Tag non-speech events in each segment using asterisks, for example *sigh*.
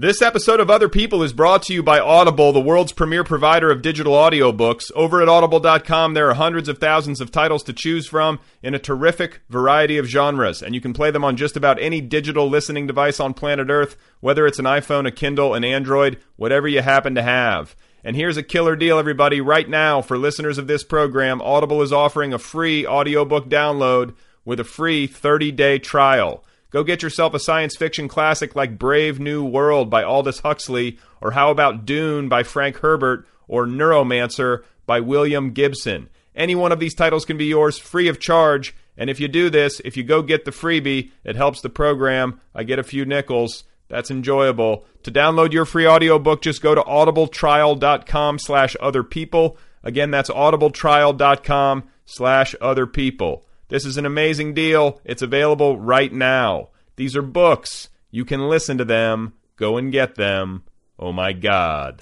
This episode of Other People is brought to you by Audible, the world's premier provider of digital audiobooks. Over at audible.com, there are hundreds of thousands of titles to choose from in a terrific variety of genres, and you can play them on just about any digital listening device on planet Earth, whether it's an iPhone, a Kindle, an Android, whatever you happen to have. And here's a killer deal, everybody. Right now, for listeners of this program, Audible is offering a free audiobook download with a free 30 day trial. Go get yourself a science fiction classic like Brave New World by Aldous Huxley, or how about Dune by Frank Herbert, or Neuromancer by William Gibson. Any one of these titles can be yours free of charge. And if you do this, if you go get the freebie, it helps the program. I get a few nickels. That's enjoyable. To download your free audiobook, just go to audibletrial.com slash other people. Again, that's audibletrial.com slash other people. This is an amazing deal. It's available right now. These are books. You can listen to them. Go and get them. Oh my God.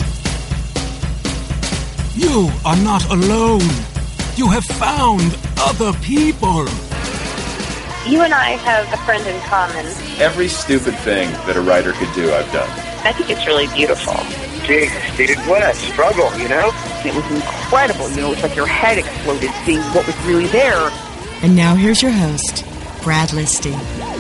You are not alone. You have found other people. You and I have a friend in common. Every stupid thing that a writer could do, I've done. I think it's really beautiful. Gee, Steve, what a struggle, you know? It was incredible. You know, it's like your head exploded seeing what was really there. And now here's your host, Brad Listi.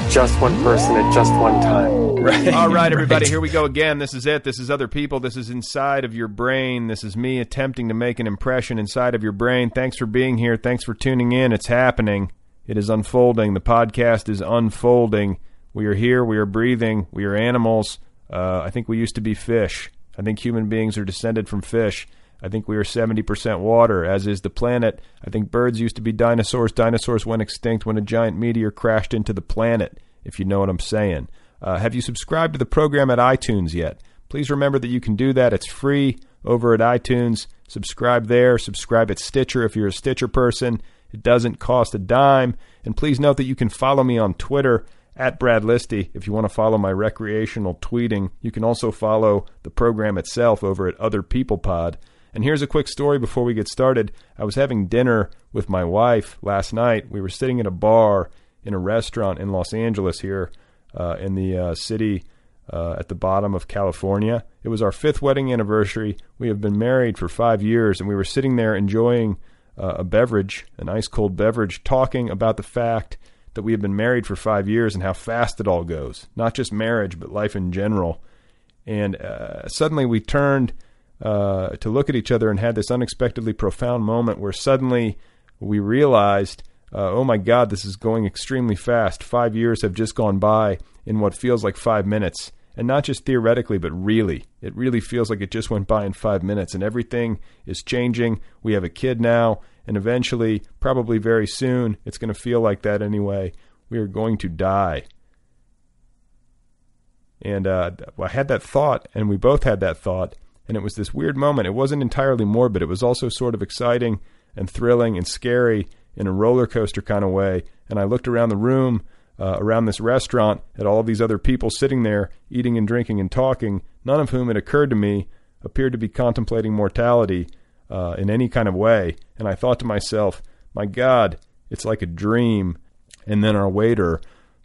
Just one person at just one time. Right. All right, everybody, right. here we go again. This is it. This is other people. This is inside of your brain. This is me attempting to make an impression inside of your brain. Thanks for being here. Thanks for tuning in. It's happening. It is unfolding. The podcast is unfolding. We are here. We are breathing. We are animals. Uh, I think we used to be fish. I think human beings are descended from fish. I think we are 70% water, as is the planet. I think birds used to be dinosaurs. Dinosaurs went extinct when a giant meteor crashed into the planet, if you know what I'm saying. Uh, have you subscribed to the program at iTunes yet? Please remember that you can do that. It's free over at iTunes. Subscribe there. Subscribe at Stitcher if you're a Stitcher person. It doesn't cost a dime. And please note that you can follow me on Twitter at Brad Listi if you want to follow my recreational tweeting. You can also follow the program itself over at Other People Pod. And here's a quick story before we get started. I was having dinner with my wife last night. We were sitting at a bar in a restaurant in Los Angeles here uh, in the uh, city uh, at the bottom of California. It was our fifth wedding anniversary. We have been married for five years, and we were sitting there enjoying uh, a beverage, an ice cold beverage, talking about the fact that we have been married for five years and how fast it all goes. Not just marriage, but life in general. And uh, suddenly we turned uh, to look at each other and had this unexpectedly profound moment where suddenly we realized Uh, oh my God, this is going extremely fast. Five years have just gone by in what feels like five minutes. And not just theoretically, but really. It really feels like it just went by in five minutes, and everything is changing. We have a kid now, and eventually, probably very soon, it's going to feel like that anyway. We are going to die. And uh, I had that thought, and we both had that thought, and it was this weird moment. It wasn't entirely morbid, it was also sort of exciting and thrilling and scary in a roller coaster kind of way. And I looked around the room, uh, around this restaurant, at all of these other people sitting there, eating and drinking and talking, none of whom it occurred to me appeared to be contemplating mortality uh, in any kind of way. And I thought to myself, my God, it's like a dream. And then our waiter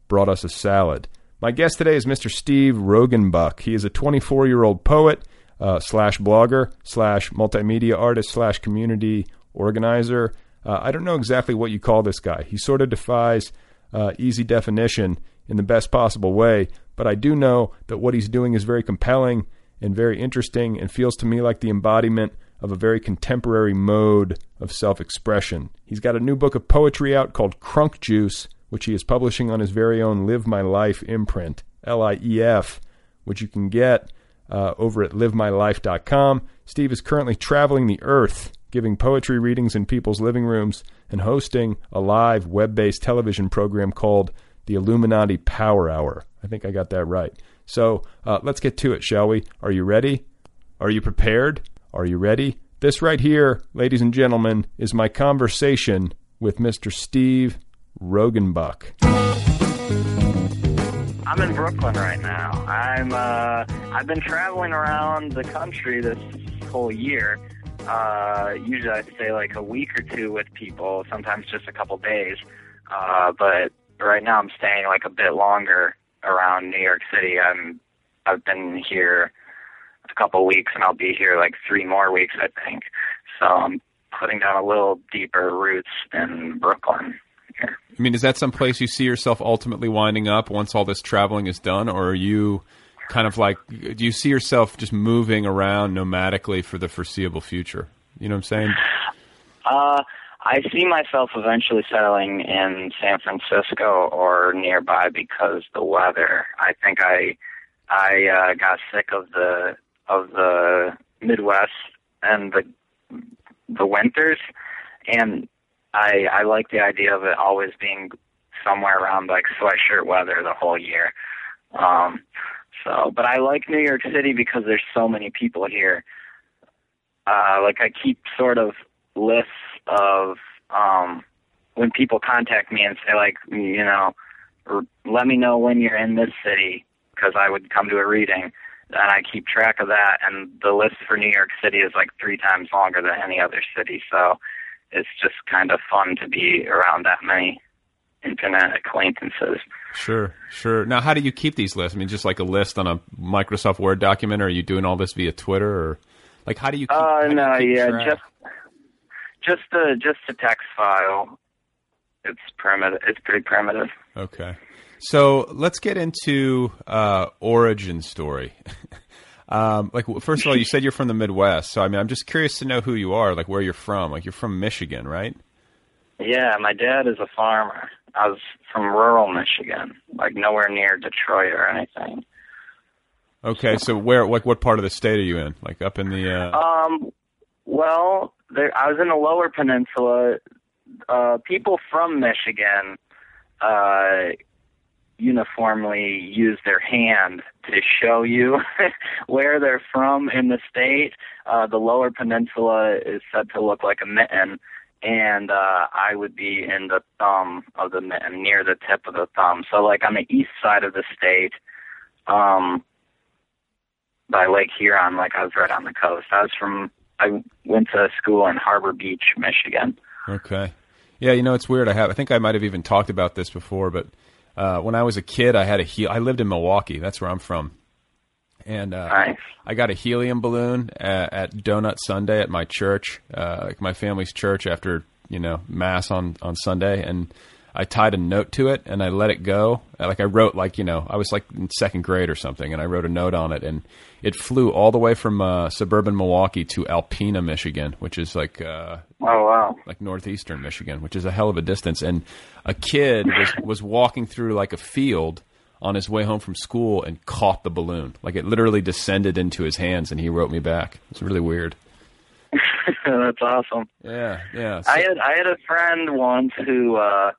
brought us a salad. My guest today is Mr. Steve Roggenbuck. He is a 24 year old poet uh, slash blogger slash multimedia artist slash community organizer. Uh, I don't know exactly what you call this guy. He sort of defies uh, easy definition in the best possible way, but I do know that what he's doing is very compelling and very interesting and feels to me like the embodiment of a very contemporary mode of self expression. He's got a new book of poetry out called Crunk Juice, which he is publishing on his very own Live My Life imprint, L I E F, which you can get uh, over at livemylife.com. Steve is currently traveling the earth, giving poetry readings in people's living rooms, and hosting a live web based television program called the Illuminati Power Hour. I think I got that right. So uh, let's get to it, shall we? Are you ready? Are you prepared? Are you ready? This right here, ladies and gentlemen, is my conversation with Mr. Steve Roggenbuck. I'm in Brooklyn right now. I'm uh, I've been traveling around the country this whole year. Uh, usually I stay like a week or two with people, sometimes just a couple days. Uh, but right now I'm staying like a bit longer around New York City. I'm I've been here a couple weeks and I'll be here like three more weeks I think. So I'm putting down a little deeper roots in Brooklyn. I mean, is that some place you see yourself ultimately winding up once all this traveling is done, or are you kind of like, do you see yourself just moving around nomadically for the foreseeable future? You know what I'm saying? Uh, I see myself eventually settling in San Francisco or nearby because the weather. I think I I uh, got sick of the of the Midwest and the the winters, and I I like the idea of it always being somewhere around like sweatshirt weather the whole year. Um, so, but I like New York City because there's so many people here. Uh, like I keep sort of lists of um, when people contact me and say like, you know, let me know when you're in this city because I would come to a reading. And I keep track of that, and the list for New York City is like three times longer than any other city. So it's just kind of fun to be around that many internet acquaintances. Sure, sure. Now, how do you keep these lists? I mean, just like a list on a Microsoft Word document, or are you doing all this via Twitter, or like how do you? Keep, uh, no, you yeah, track? just just a just a text file. It's primitive. It's pretty primitive. Okay, so let's get into uh, origin story. *laughs* Um, like first of all, you said you're from the Midwest, so I mean, I'm just curious to know who you are, like where you're from. Like you're from Michigan, right? Yeah, my dad is a farmer. I was from rural Michigan, like nowhere near Detroit or anything. Okay, so where, like, what part of the state are you in? Like up in the? Uh... Um, well, there, I was in the Lower Peninsula. Uh, people from Michigan, uh, uniformly use their hand to show you *laughs* where they're from in the state. Uh, the lower peninsula is said to look like a mitten, and uh, I would be in the thumb of the mitten, near the tip of the thumb. So, like on the east side of the state, um, by Lake Huron, like I was right on the coast. I was from, I went to school in Harbor Beach, Michigan. Okay. Yeah, you know it's weird. I have. I think I might have even talked about this before, but uh, when I was a kid, I had a he- I lived in Milwaukee. That's where I'm from, and uh, nice. I got a helium balloon at, at Donut Sunday at my church, uh, like my family's church, after you know mass on on Sunday, and I tied a note to it and I let it go. Like I wrote, like you know, I was like in second grade or something, and I wrote a note on it, and it flew all the way from uh, suburban Milwaukee to Alpena, Michigan, which is like uh, oh wow, like northeastern Michigan, which is a hell of a distance. And a kid was was walking through like a field on his way home from school and caught the balloon. Like it literally descended into his hands, and he wrote me back. It's really weird. *laughs* That's awesome. Yeah, yeah. So, I had I had a friend once who uh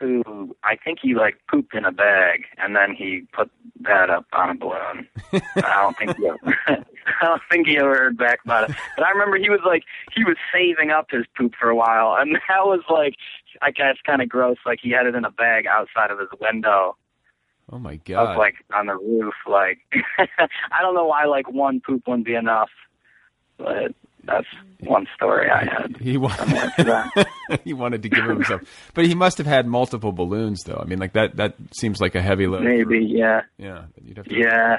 who I think he like pooped in a bag and then he put that up on a balloon. *laughs* I don't think he ever, *laughs* I don't think he ever heard back about it. But I remember he was like he was saving up his poop for a while and *laughs* that was like I guess kind of gross. Like he had it in a bag outside of his window. Oh my god! Up like on the roof. Like I don't know why like one poop wouldn't be enough, but that's one story I had. He wanted, *laughs* he wanted to give himself, but he must have had multiple balloons, though. I mean, like that. That seems like a heavy load. Maybe, yeah. Yeah, you'd have to yeah.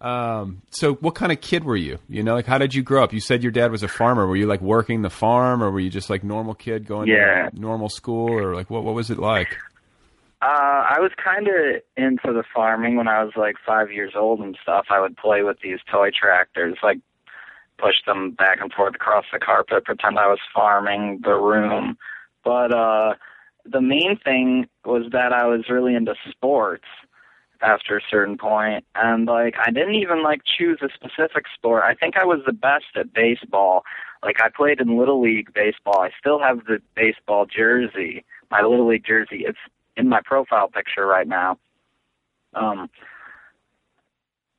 Um, so what kind of kid were you? You know, like how did you grow up? You said your dad was a farmer. Were you like working the farm or were you just like normal kid going yeah. to normal school or like what what was it like? Uh, I was kind of into the farming when I was like five years old and stuff. I would play with these toy tractors, like push them back and forth across the carpet, pretend I was farming the room. But uh, the main thing was that I was really into sports after a certain point and like I didn't even like choose a specific sport. I think I was the best at baseball. Like I played in little league baseball. I still have the baseball jersey, my little league jersey. It's in my profile picture right now. Um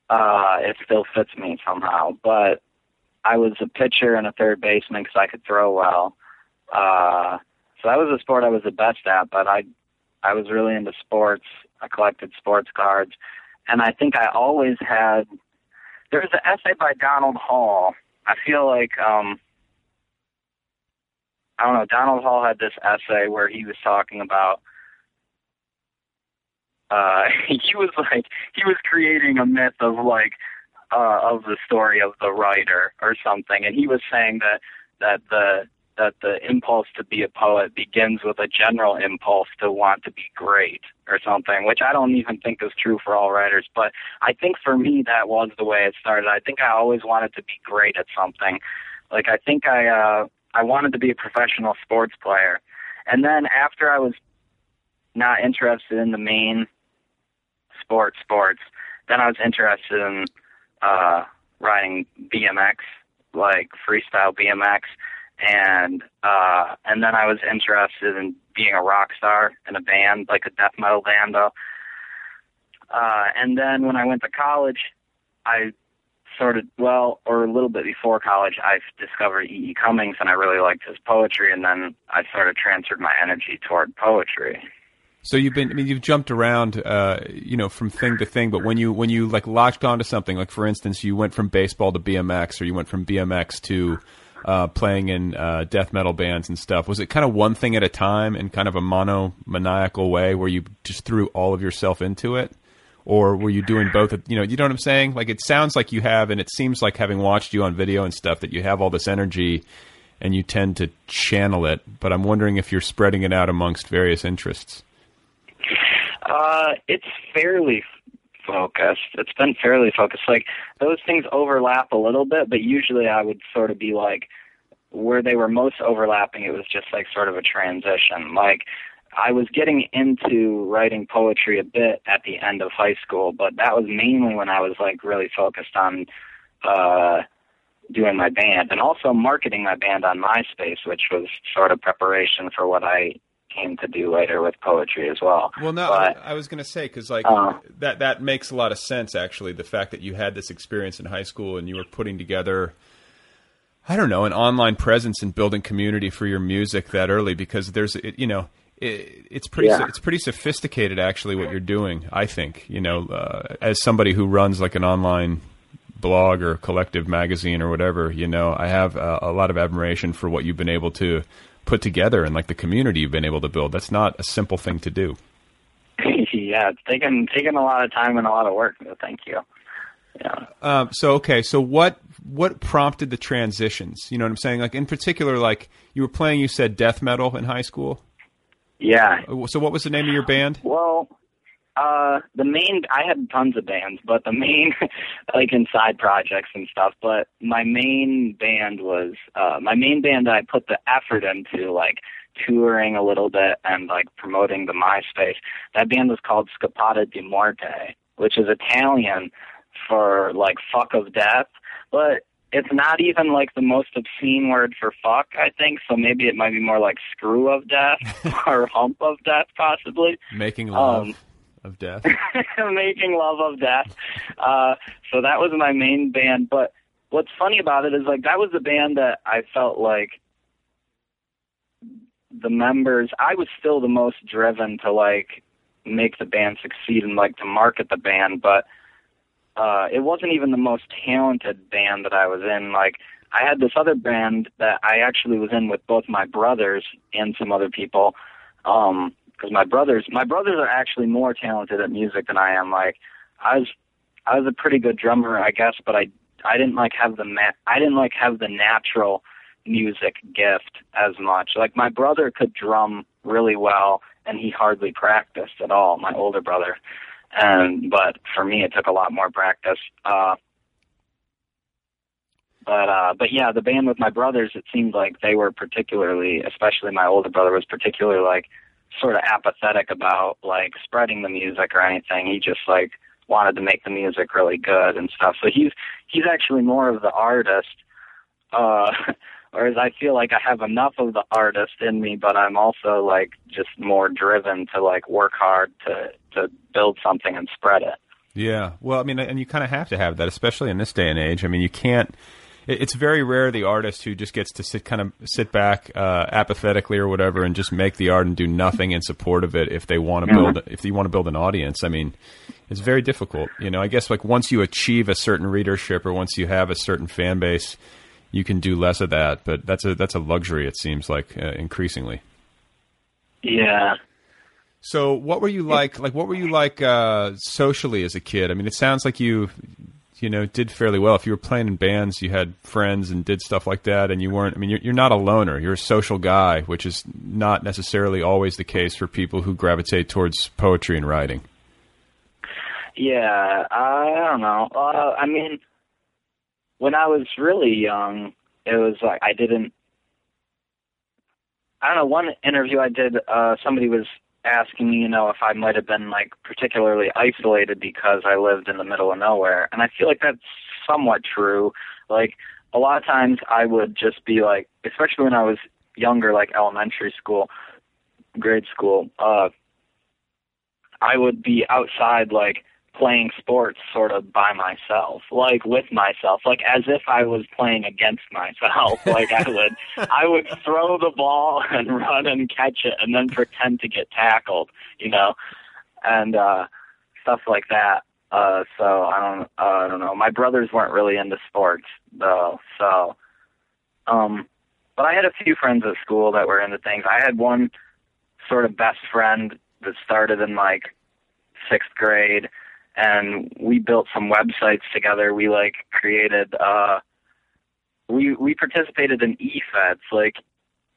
uh it still fits me somehow, but I was a pitcher and a third baseman cuz I could throw well. Uh so that was a sport I was the best at, but I I was really into sports I collected sports cards, and I think I always had. There was an essay by Donald Hall. I feel like um, I don't know. Donald Hall had this essay where he was talking about. Uh, *laughs* he was like he was creating a myth of like uh, of the story of the writer or something, and he was saying that that the that the impulse to be a poet begins with a general impulse to want to be great or something, which I don't even think is true for all writers. But I think for me, that was the way it started. I think I always wanted to be great at something. Like I think I, uh, I wanted to be a professional sports player. And then after I was not interested in the main sport sports, then I was interested in, uh, riding BMX, like freestyle BMX and uh and then I was interested in being a rock star in a band, like a death metal band though. Uh and then when I went to college I sort of well, or a little bit before college, I discovered E. E. Cummings and I really liked his poetry and then I sort of transferred my energy toward poetry. So you've been, I mean, you've jumped around, uh, you know, from thing to thing. But when you when you like latched onto something, like for instance, you went from baseball to BMX, or you went from BMX to uh, playing in uh, death metal bands and stuff. Was it kind of one thing at a time in kind of a monomaniacal way where you just threw all of yourself into it? Or were you doing both? You know, you know what I'm saying? Like it sounds like you have, and it seems like having watched you on video and stuff that you have all this energy and you tend to channel it. But I'm wondering if you're spreading it out amongst various interests. Uh, it's fairly focused. It's been fairly focused. Like those things overlap a little bit, but usually I would sort of be like where they were most overlapping. It was just like sort of a transition. Like I was getting into writing poetry a bit at the end of high school, but that was mainly when I was like really focused on uh doing my band and also marketing my band on MySpace, which was sort of preparation for what I came to do later with poetry as well. Well, no, but, I, I was going to say because like uh, that that makes a lot of sense actually. The fact that you had this experience in high school and you were putting together. I don't know, an online presence and building community for your music that early because there's, it, you know, it, it's pretty, Yeah. it's pretty sophisticated actually what you're doing. I think, you know, uh, as somebody who runs like an online blog or collective magazine or whatever, you know, I have uh, a lot of admiration for what you've been able to put together and like the community you've been able to build. That's not a simple thing to do. *laughs* yeah, it's taken taken a lot of time and a lot of work. So thank you. Yeah. Um, so okay, so what what prompted the transitions? You know what I'm saying? Like in particular, like you were playing, you said death metal in high school. Yeah. So what was the name of your band? Well, uh, the main I had tons of bands, but the main *laughs* like in side projects and stuff. But my main band was uh, my main band. I put the effort into like touring a little bit and like promoting the MySpace. That band was called Scopata di Morte, which is Italian for like fuck of death, but it's not even like the most obscene word for fuck, I think. So maybe it might be more like screw of death *laughs* or hump of death, possibly. Making love Um, of death. *laughs* making love of death. Uh, so that was my main band. But what's funny about it is like that was the band that I felt like the members. I was still the most driven to like make the band succeed and like to market the band, but uh, it wasn't even the most talented band that I was in. Like I had this other band that I actually was in with both my brothers and some other people. Um, because my brothers my brothers are actually more talented at music than I am. Like I was I was a pretty good drummer, I guess, but I I didn't like have the ma- I didn't like have the natural music gift as much. Like my brother could drum really well and he hardly practiced at all, my older brother. And but for me it took a lot more practice. Uh but uh but yeah, the band with my brothers it seemed like they were particularly especially my older brother was particularly like sort of apathetic about like spreading the music or anything. He just like wanted to make the music really good and stuff. So he's he's actually more of the artist. Uh *laughs* whereas I feel like I have enough of the artist in me, but I'm also like just more driven to like work hard to to build something and spread it. Yeah. Well, I mean, and you kind of have to have that, especially in this day and age. I mean, you can't. It- It's very rare the artist who just gets to sit kind of sit back uh, apathetically or whatever and just make the art and do nothing in support of it if they want to build if you want to build an audience. I mean, it's very difficult. You know, I guess like once you achieve a certain readership or once you have a certain fan base, you can do less of that. But that's a that's a luxury. It seems like uh, increasingly. Yeah. So, what were you like? Like, what were you like uh, socially as a kid? I mean, it sounds like you, you know, did fairly well. If you were playing in bands, you had friends and did stuff like that, and you weren't. I mean, you're, you're not a loner. You're a social guy, which is not necessarily always the case for people who gravitate towards poetry and writing. Yeah, I don't know. Uh, I mean, when I was really young, it was like I didn't. I don't know. One interview I did, uh, somebody was asking me, you know, if I might have been like particularly isolated because I lived in the middle of nowhere, and I feel like that's somewhat true. Like a lot of times, I would just be like, especially when I was younger, like elementary school, grade school. Uh, I would be outside, like playing sports sort of by myself, like with myself, like as if I was playing against myself. *laughs* like I would, I would throw the ball *laughs* and run and catch it and then pretend to get tackled, you know, and, uh, stuff like that. Uh, so I don't, uh, I don't know. My brothers weren't really into sports though, so, um, but I had a few friends at school that were into things. I had one sort of best friend that started in like sixth grade and we built some websites together. We like created uh we we participated in eFeds like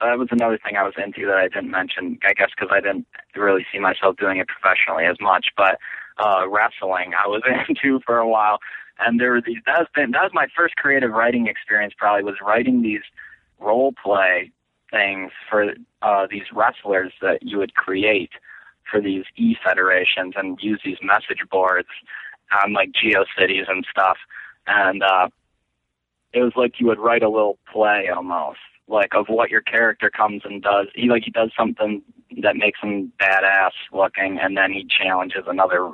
that was another thing I was into that I didn't mention. I guess because I didn't really see myself doing it professionally as much, but uh wrestling I was *laughs* into for a while. And there were these that was been that was my first creative writing experience probably was writing these role play things for uh, these wrestlers that you would create for these e federations and use these message boards on like GeoCities and stuff. And uh, it was like you would write a little play almost, like of what your character comes and does. He like he does something that makes him badass looking, and then he challenges another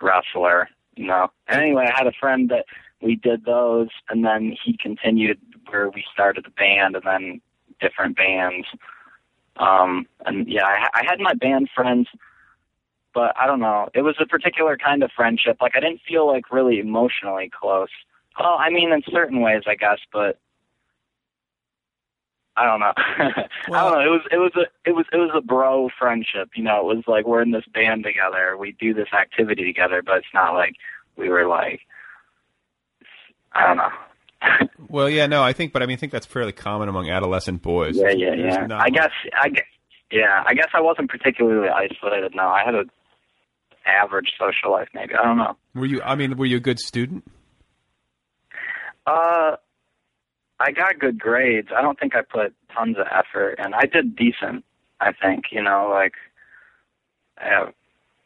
wrestler. You know. Anyway, I had a friend that we did those, and then he continued where we started the band, and then different bands. Um, and yeah, I, I had my band friends, but I don't know. It was a particular kind of friendship. Like I didn't feel like really emotionally close. Well, I mean, in certain ways, I guess, but I don't know. *laughs* I don't know. It was it was a it was it was a bro friendship. You know, it was like we're in this band together. We do this activity together, but it's not like we were like I don't know. Well, yeah, no, I think, but I mean, I think that's fairly common among adolescent boys. Yeah, yeah, There's yeah. I much- guess I guess yeah. I guess I wasn't particularly isolated. No, I had a average social life. Maybe I don't know. Were you? I mean, were you a good student? Uh, I got good grades. I don't think I put tons of effort, and I did decent. I think you know, like, uh,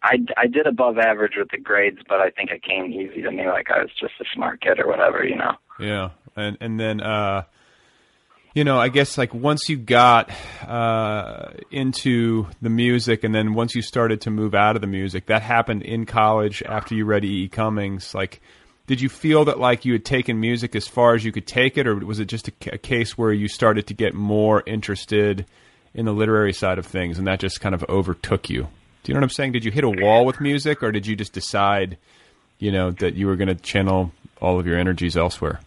I I did above average with the grades, but I think it came easy to me. Like I was just a smart kid or whatever, you know. Yeah, and and then uh, you know, I guess like once you got uh, into the music, and then once you started to move out of the music, that happened in college after you read E. E. Cummings. Like, did you feel that like you had taken music as far as you could take it, or was it just a, a case where you started to get more interested in the literary side of things, and that just kind of overtook you? Do you know what I'm saying? Did you hit a wall with music, or did you just decide, you know, that you were going to channel all of your energies elsewhere?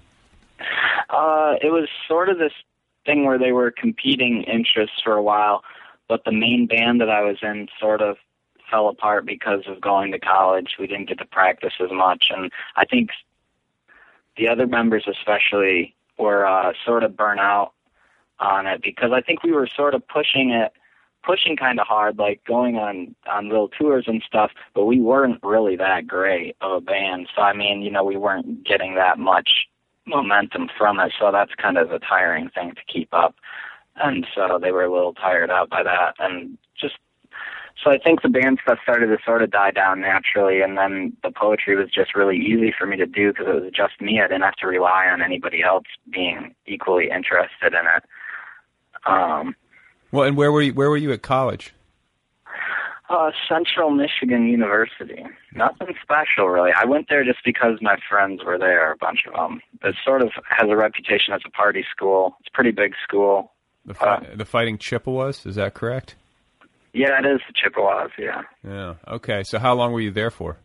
Uh, it was sort of this thing where they were competing interests for a while, but the main band that I was in sort of fell apart because of going to college. We didn't get to practice as much, and I think the other members, especially, were uh, sort of burnt out on it because I think we were sort of pushing it, pushing kind of hard, like going on on little tours and stuff. But we weren't really that great of a band, so I mean, you know, we weren't getting that much momentum from it. So that's kind of a tiring thing to keep up. And so they were a little tired out by that, and just so I think the band stuff started to sort of die down naturally, and then the poetry was just really easy for me to do because it was just me. I didn't have to rely on anybody else being equally interested in it. Um, Well, and where were you? Where were you at college? uh, Central Michigan University. Nothing special, really. I went there just because my friends were there, a bunch of them. It sort of has a reputation as a party school. It's a pretty big school. The, fi- the Fighting Chippewas, is that correct? Yeah, it is the Chippewas, yeah. Yeah. Okay. So how long were you there for?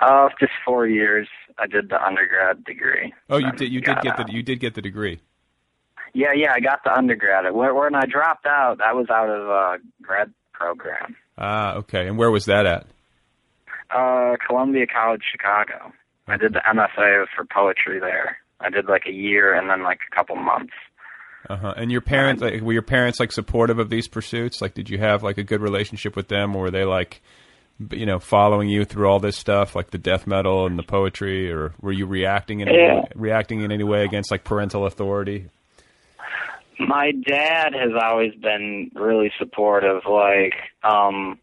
Uh, just four years. I did the undergrad degree. Oh, you did. You did get out. the. You did get the degree. Yeah, yeah, I got the undergrad. When, when I dropped out, I was out of uh, grad program. Ah, okay. And where was that at? Uh, Columbia College, Chicago. I did the MFA for poetry there. I did like a year and then like a couple months. Uh huh. And your parents, like, were your parents like supportive of these pursuits? Like, did you have like a good relationship with them, or were they like, you know, following you through all this stuff, like the death metal and the poetry, or were you reacting in Yeah. way, reacting in any way against like parental authority? My dad has always been really supportive. Like, um,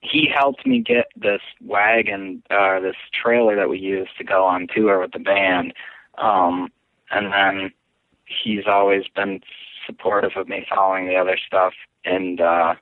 he helped me get this wagon, uh, this trailer that we used to go on tour with the band. Um, and then he's always been supportive of me following the other stuff. And, uh,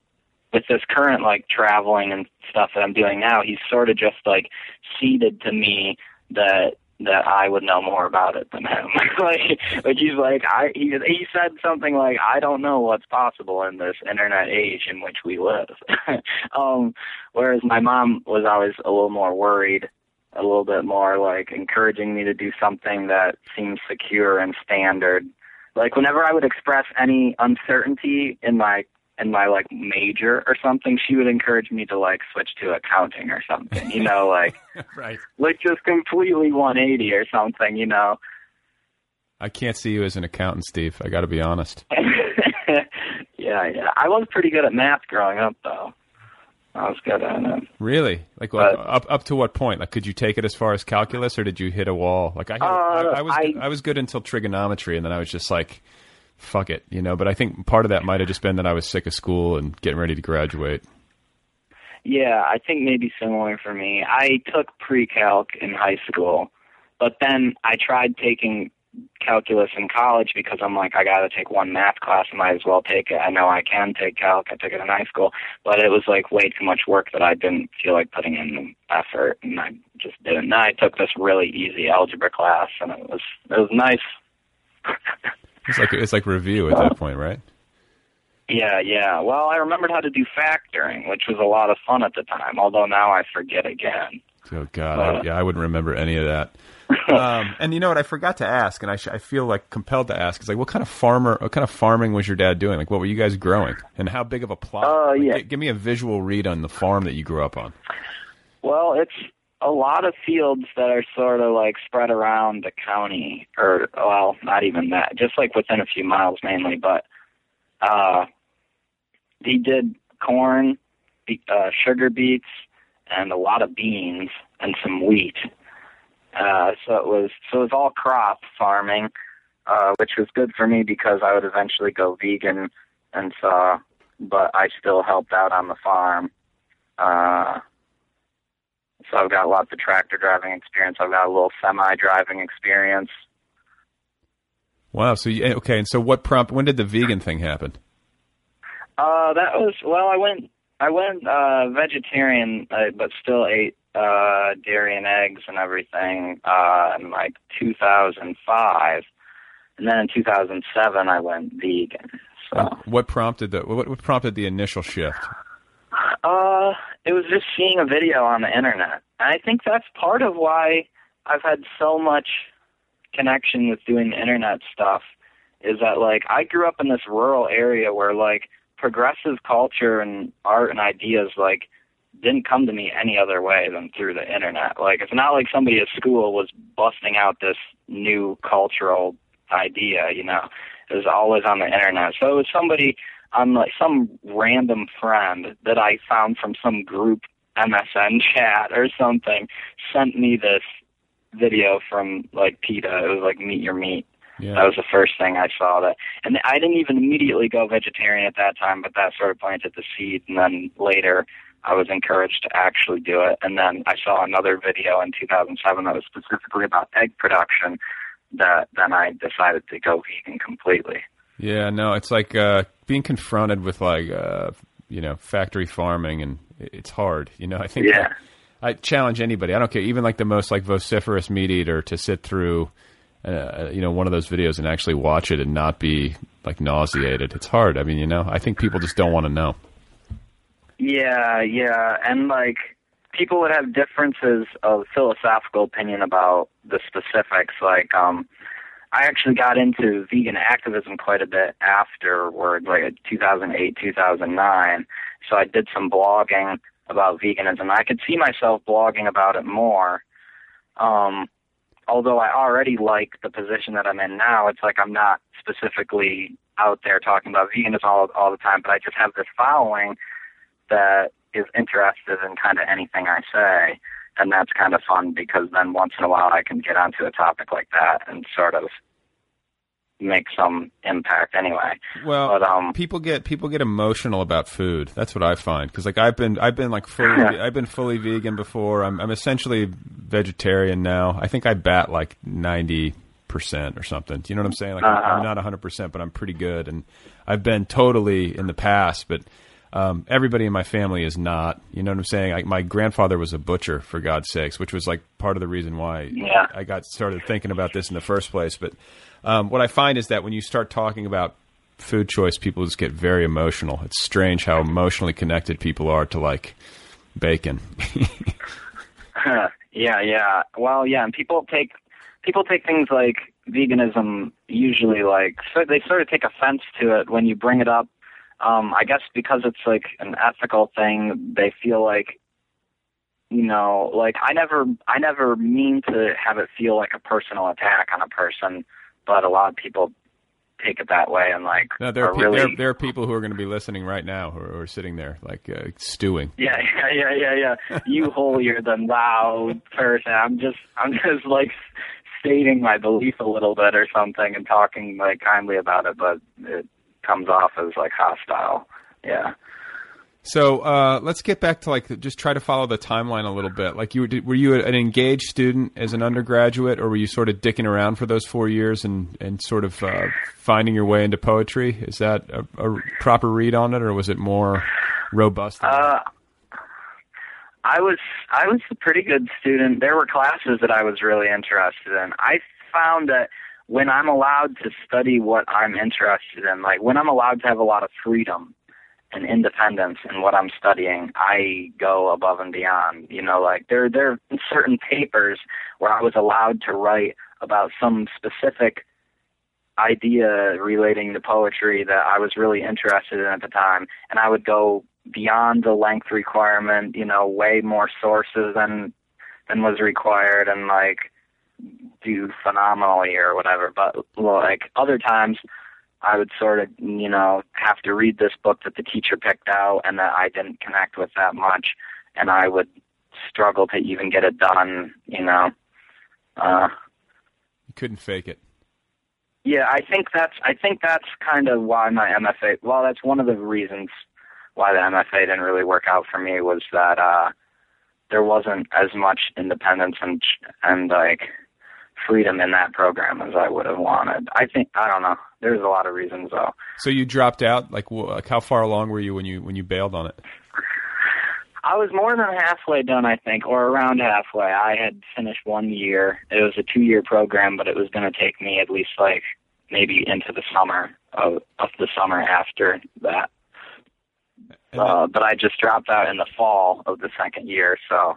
with this current like traveling and stuff that I'm doing now, he's sort of just like ceded to me that that I would know more about it than him. *laughs* like, like he's like I he he said something like I don't know what's possible in this internet age in which we live. *laughs* um, whereas my mom was always a little more worried, a little bit more like encouraging me to do something that seems secure and standard. Like whenever I would express any uncertainty in my in my like major or something, she would encourage me to like switch to accounting or something. You know, like *laughs* right. like just completely 180 or something. You know. I can't see you as an accountant, Steve. I got to be honest. *laughs* yeah, yeah. I was pretty good at math growing up, though. I was good at it. Really? Like, like up up to what point? Like, could you take it as far as calculus, or did you hit a wall? Like, I hit, I, Uh, I was I- I was good until trigonometry, and then I was just like, fuck it, you know. But I think part of that might have just been that I was sick of school and getting ready to graduate. Yeah, I think maybe similar for me. I took pre-calc in high school, but then I tried taking calculus in college because I'm like, I got to take one math class. Might as well take it. I know I can take calc. I took it in high school, but it was like way too much work that I didn't feel like putting in the effort, and I just didn't. And I took this really easy algebra class, and it was it was nice. *laughs* it's like it's like review at that point, right? Yeah, yeah. Well, I remembered how to do factoring, which was a lot of fun at the time. Although now I forget again. Oh God, I, yeah, I wouldn't remember any of that. *laughs* um, and you know what? I forgot to ask, and I, sh- I feel like compelled to ask. It's like, what kind of farmer, what kind of farming was your dad doing? Like, what were you guys growing, and how big of a plot? Uh, like, yeah. g- give me a visual read on the farm that you grew up on. Well, it's a lot of fields that are sort of like spread around the county, or well, not even that, just like within a few miles mainly. But uh, he did corn, uh, sugar beets, and a lot of beans and some wheat. Uh, so it was so it was all crop farming, uh, which was good for me because I would eventually go vegan, and so but I still helped out on the farm. Uh, so I've got lots of tractor driving experience. I've got a little semi driving experience. Wow. So you, okay, and so what prompt? When did the vegan thing happen? Uh, that was well. I went I went uh, vegetarian, uh, but still ate uh, dairy and eggs and everything uh, in like 2005, and then in 2007 I went vegan. So What prompted the what, what prompted the initial shift? Uh, it was just seeing a video on the internet. And I think that's part of why I've had so much connection with doing the internet stuff. Is that like I grew up in this rural area where like progressive culture and art and ideas like didn't come to me any other way than through the internet. Like it's not like somebody at school was busting out this new cultural idea, you know. It was always on the internet. So it was somebody on like some random friend that I found from some group MSN *laughs* chat or something sent me this video from like PETA. It was like Meet Your Meat. Yeah. That was the first thing I saw that, and I didn't even immediately go vegetarian at that time, but that sort of planted the seed. And then later, I was encouraged to actually do it. And then I saw another video in 2007 that was specifically about egg production. That then I decided to go vegan completely. Yeah, no, it's like uh, being confronted with like uh, you know factory farming, and it's hard. You know, I think Yeah. I, I challenge anybody. I don't care, even like the most like vociferous meat eater, to sit through uh, you know one of those videos and actually watch it and not be like nauseated. It's hard. I mean, you know, I think people just don't want to know. Yeah, yeah, and like people would have differences of philosophical opinion about the specifics. Like, um, I actually got into vegan activism quite a bit afterward, like 2008, 2009. So I did some blogging about veganism. I could see myself blogging about it more. Um, although I already like the position that I'm in now, it's like I'm not specifically out there talking about veganism all all the time, but I just have this following that is interested in kind of anything I say, and that's kind of fun because then once in a while I can get onto a topic like that and sort of make some impact anyway. Well, but um, people get people get emotional about food. That's what I find because like I've been I've been like fully *laughs* I've been fully vegan before. I'm I'm essentially vegetarian now. I think I bat like ninety percent or something. Do you know what I'm saying? Like I'm- Uh-huh. I'm not hundred percent, but I'm pretty good. And I've been totally in the past, but. Um, everybody in my family is not. You know what I'm saying? Like my grandfather was a butcher, for God's sakes, which was like part of the reason why Yeah. I got started thinking about this in the first place. But um, what I find is that when you start talking about food choice, people just get very emotional. It's strange how emotionally connected people are to like bacon. *laughs* yeah, yeah. Well, yeah, and people take people take things like veganism usually like so they sort of take offense to it when you bring it up. Um, I guess because it's like an ethical thing, they feel like you know, like I never I never mean to have it feel like a personal attack on a person, but a lot of people take it that way and like no, there are, are pe- really there, there are people who are going to be listening right now who are, who are sitting there like uh, stewing. Yeah, *laughs* yeah, yeah, yeah, yeah. You holier than thou person. I'm just, I'm just like stating my belief a little bit or something and talking like kindly about it, but it comes off as like hostile. Yeah. So uh, let's get back to like just try to follow the timeline a little bit. Like you were, were you an engaged student as an undergraduate, or were you sort of dicking around for those four years and and sort of uh, finding your way into poetry? Is that a, a, proper read on it, or was it more robust? Uh, I was I was a pretty good student. There were classes that I was really interested in. I found that when I'm allowed to study what I'm interested in, like when I'm allowed to have a lot of freedom and independence in what I'm studying, I go above and beyond. You know, like there there are certain papers where I was allowed to write about some specific idea relating to poetry that I was really interested in at the time, and I would go beyond the length requirement, you know, way more sources than than was required and like do phenomenally or whatever. But like other times I would sort of, you know, have to read this book that the teacher picked out and that I didn't connect with that much, and I would struggle to even get it done, you know. Uh, you couldn't fake it. Yeah, I think that's I think that's kind of why my MFA. Well, that's one of the reasons why the MFA didn't really work out for me was that uh there wasn't as much independence and and like freedom in that program as I would have wanted. I think I don't know. There's a lot of reasons though. So you dropped out. Like, like how far along were you when you when you bailed on it? I was more than halfway done, I think, or around halfway. I had finished one year. It was a two-year program, but it was going to take me at least like maybe into the summer of of the summer after that. Uh, but I just dropped out in the fall of the second year, so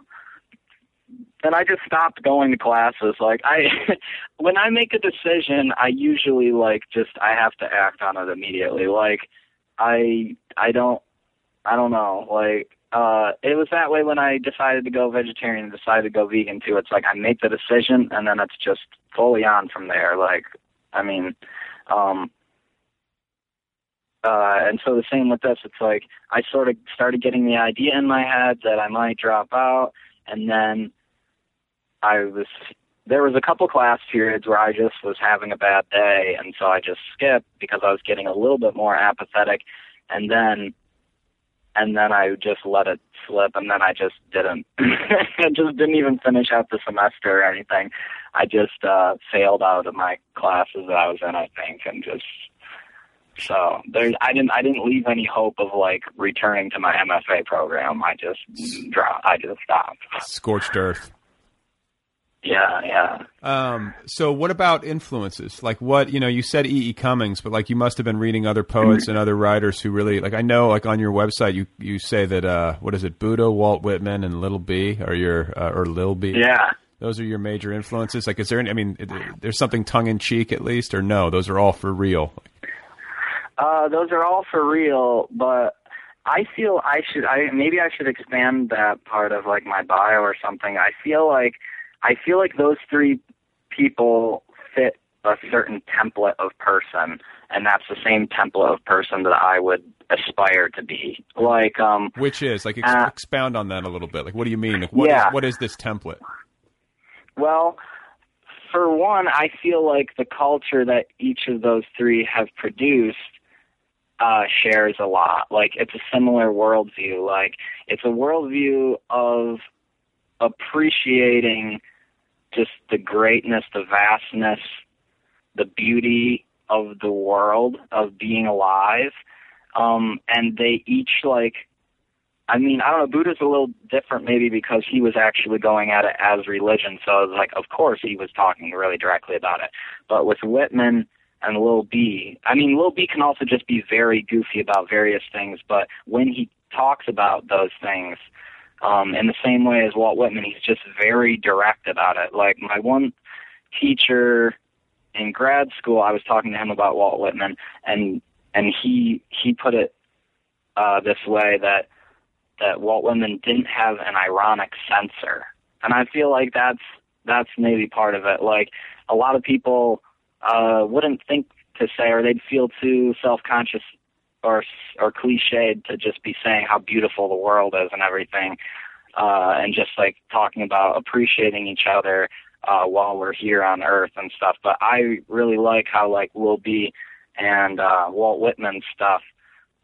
then I just stopped going to classes. Like I, *laughs* when I make a decision, I usually like just I have to act on it immediately. Like I, I don't, I don't know. Like uh, it was that way when I decided to go vegetarian and decided to go vegan too. It's like I make the decision and then it's just fully on from there. Like, I mean, um, uh, and so the same with this. It's like I sort of started getting the idea in my head that I might drop out, and then I was there was a couple class periods where I just was having a bad day, and so I just skipped because I was getting a little bit more apathetic, and then and then I just let it slip, and then I just didn't, *clears throat* I just didn't even finish out the semester or anything. I just uh, failed out of my classes that I was in, I think, and just so there's I didn't I didn't leave any hope of like returning to my MFA program. I just dropped. I just stopped. Scorched earth. Yeah, yeah. Um, so what about influences? Like what, you know, you said E. E. Cummings, but like you must have been reading other poets and other writers who really like I know like on your website you you say that uh what is it, Buddha, Walt Whitman and Little B are your uh, or Lil B. Yeah. Those are your major influences. Like is there any I mean there's something tongue in cheek at least or no, those are all for real. Uh those are all for real, but I feel I should I maybe I should expand that part of like my bio or something. I feel like I feel like those three people fit a certain template of person, and that's the same template of person that I would aspire to be. Like, um, which is like ex- uh, expound on that a little bit. Like, what do you mean? Like, what yeah. Is, what is this template? Well, for one, I feel like the culture that each of those three have produced uh, shares a lot. Like, it's a similar worldview. Like, it's a worldview of appreciating just the greatness, the vastness, the beauty of the world of being alive. Um, and they each like, I mean, I don't know, Buddha's a little different maybe because he was actually going at it as religion. So it was like, of course he was talking really directly about it. But with Whitman and Lil B, I mean, Lil B can also just be very goofy about various things, but when he talks about those things, um, in the same way as Walt Whitman, he's just very direct about it. Like my one teacher in grad school, I was talking to him about Walt Whitman, and and he he put it uh, this way that that Walt Whitman didn't have an ironic censor, and I feel like that's that's maybe part of it. Like a lot of people uh, wouldn't think to say, or they'd feel too self-conscious or or cliched to just be saying how beautiful the world is and everything. uh, and just like talking about appreciating each other uh, while we're here on Earth and stuff. But I really like how like Lil B and uh, Walt Whitman stuff.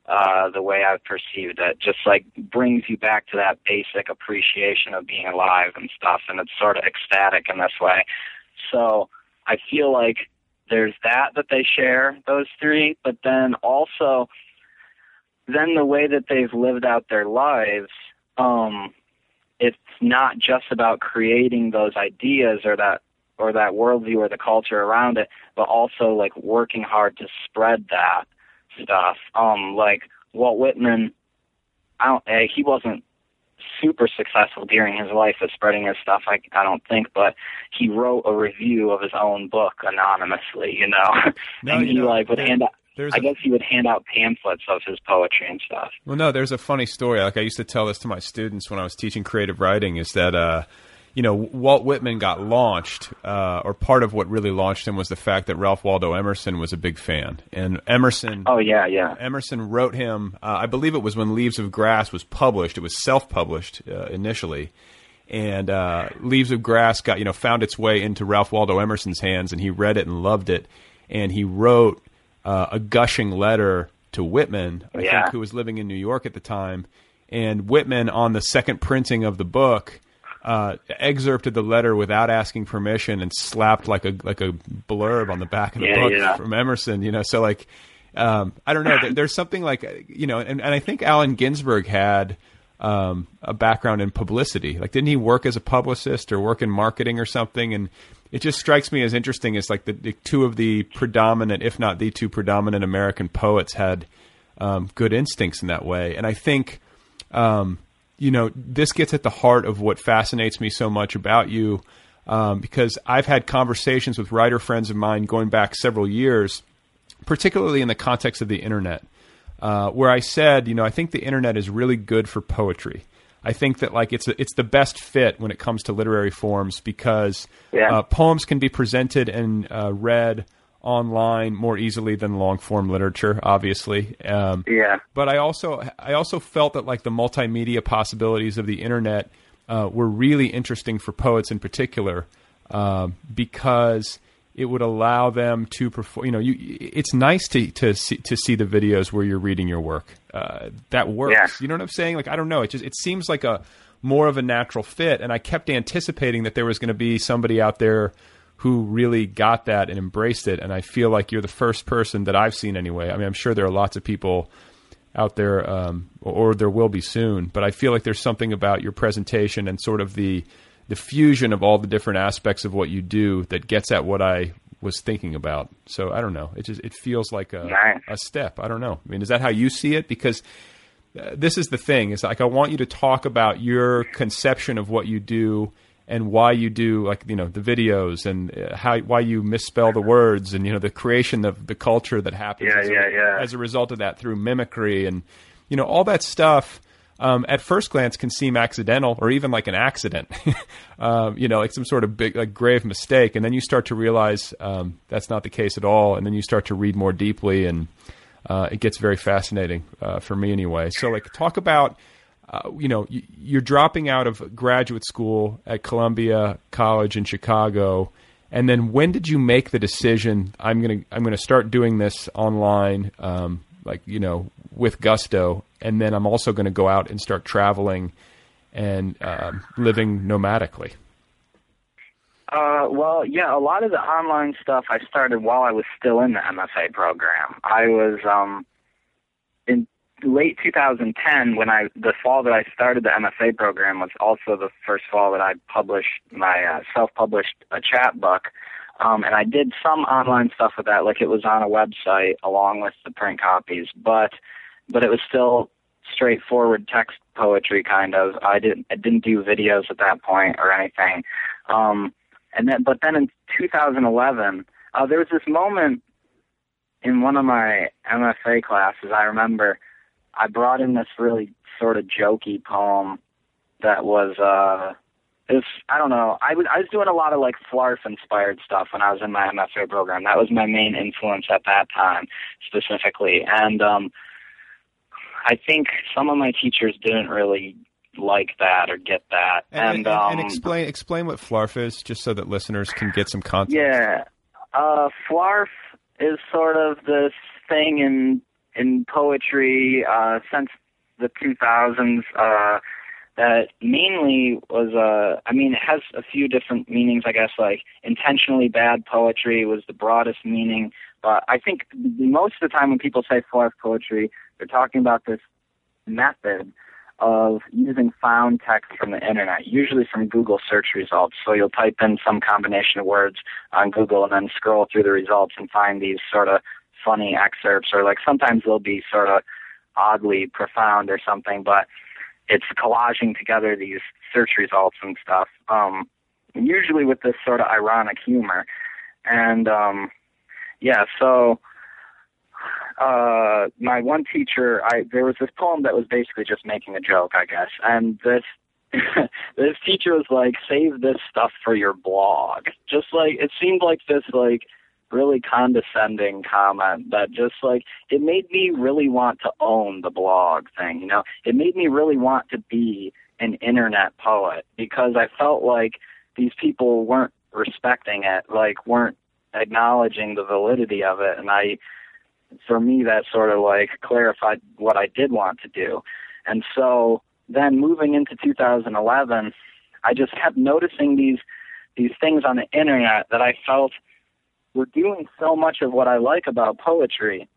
Uh, the way I've perceived it, just like brings you back to that basic appreciation of being alive and stuff, and it's sort of ecstatic in this way. So I feel like there's that that they share those three, but then also then the way that they've lived out their lives, um, it's not just about creating those ideas or that or that worldview or the culture around it, but also like working hard to spread that stuff. Um, like Walt Whitman, I don't, eh, he wasn't super successful during his life at spreading his stuff. I I don't think, but he wrote a review of his own book anonymously. You know, *laughs* No, and you he know, like would hand out. There's I a- guess he would hand out pamphlets of his poetry and stuff. Well, no, there's a funny story. Like I used to tell this to my students when I was teaching creative writing. Is that uh, you know Walt Whitman got launched, uh, or part of what really launched him was the fact that Ralph Waldo Emerson was a big fan, and Emerson. Oh yeah, yeah. Emerson wrote him. Uh, I believe it was when Leaves of Grass was published. It was self-published uh, initially, and uh, Leaves of Grass got you know found its way into Ralph Waldo Emerson's hands, and he read it and loved it, and he wrote uh, a gushing letter to Whitman, I Yeah. think, who was living in New York at the time, and Whitman on the second printing of the book. Uh, excerpted the letter without asking permission and slapped like a like a blurb on the back of the Yeah, book yeah. from Emerson. You know, so like um, I don't know. There, there's something like you know, and, and I think Allen Ginsberg had um, a background in publicity. Like, didn't he work as a publicist or work in marketing or something? And it just strikes me as interesting as like the, the two of the predominant, if not the two predominant American poets had um, good instincts in that way. And I think, um, you know, this gets at the heart of what fascinates me so much about you. Um, because I've had conversations with writer friends of mine going back several years particularly in the context of the internet, uh, where I said, you know, I think the internet is really good for poetry. I think that like it's a, it's the best fit when it comes to literary forms because Yeah. uh, poems can be presented and uh, read online more easily than long form literature, obviously. Um, Yeah. but I also I also felt that like the multimedia possibilities of the internet uh, were really interesting for poets in particular um, because it would allow them to perform. You know, you, it's nice to to see, to see the videos where you're reading your work. Uh, that works. Yeah. You know what I'm saying? Like I don't know. It just it seems like a more of a natural fit, and I kept anticipating that there was going to be somebody out there who really got that and embraced it. And I feel like you're the first person that I've seen anyway. I mean, I'm sure there are lots of people out there, um, or there will be soon. But I feel like there's something about your presentation and sort of the the fusion of all the different aspects of what you do that gets at what I was thinking about. So I don't know. It just it feels like a Nice. a step. I don't know. I mean, is that how you see it? Because uh, this is the thing. Is like I want you to talk about your conception of what you do and why you do like you know the videos and uh, how why you misspell the words and you know the creation of the culture that happens Yeah, as, yeah, a, yeah. as a result of that through mimicry and you know all that stuff um, at first glance can seem accidental or even like an accident *laughs* um, you know like some sort of big like grave mistake. And then you start to realize um, that's not the case at all. And then you start to read more deeply and uh, it gets very fascinating uh, for me anyway. So like talk about uh, you know, you're dropping out of graduate school at Columbia College in Chicago, and then when did you make the decision? I'm gonna I'm gonna start doing this online, um, like you know, with gusto, and then I'm also going to go out and start traveling and um, living nomadically. Uh, well, yeah, a lot of the online stuff I started while I was still in the MFA program. I was um in late 2010 when I the fall that I started the MFA program was also the first fall that I published my uh, self-published a chapbook. Um, and I did some online stuff with that, like it was on a website along with the print copies, but but it was still straightforward text poetry kind of. I didn't I didn't do videos at that point or anything. Um, and then but then in 2011, uh, there was this moment in one of my MFA classes. I remember I brought in this really sort of jokey poem that was uh I don't know. I was I was doing a lot of like Flarf inspired stuff when I was in my MFA program. That was my main influence at that time specifically. And um I think some of my teachers didn't really like that or get that. And, And, um, and explain explain what flarf is, just so that listeners can get some context. Yeah. Uh Flarf is sort of this thing in in poetry uh since the 2000s uh that mainly was uh I mean it has a few different meanings I guess like intentionally bad poetry was the broadest meaning but I think most of the time when people say flarf poetry they're talking about this method of using found text from the internet, usually from Google search results. So you'll type in some combination of words on Google and then scroll through the results and find these sort of funny excerpts or like sometimes they'll be sort of oddly profound or something, but it's collaging together these search results and stuff. Um, usually with this sort of ironic humor. And um, yeah, so uh my one teacher I there was this poem that was basically just making a joke, I guess. And this *laughs* this teacher was like, Save this stuff for your blog. Just like it seemed like this like really condescending comment that just like it made me really want to own the blog thing, you know. It made me really want to be an internet poet because I felt like these people weren't respecting it, like weren't acknowledging the validity of it and I for me that sort of like clarified what I did want to do. And so then moving into 2011, I just kept noticing these these things on the internet that I felt were doing so much of what I like about poetry,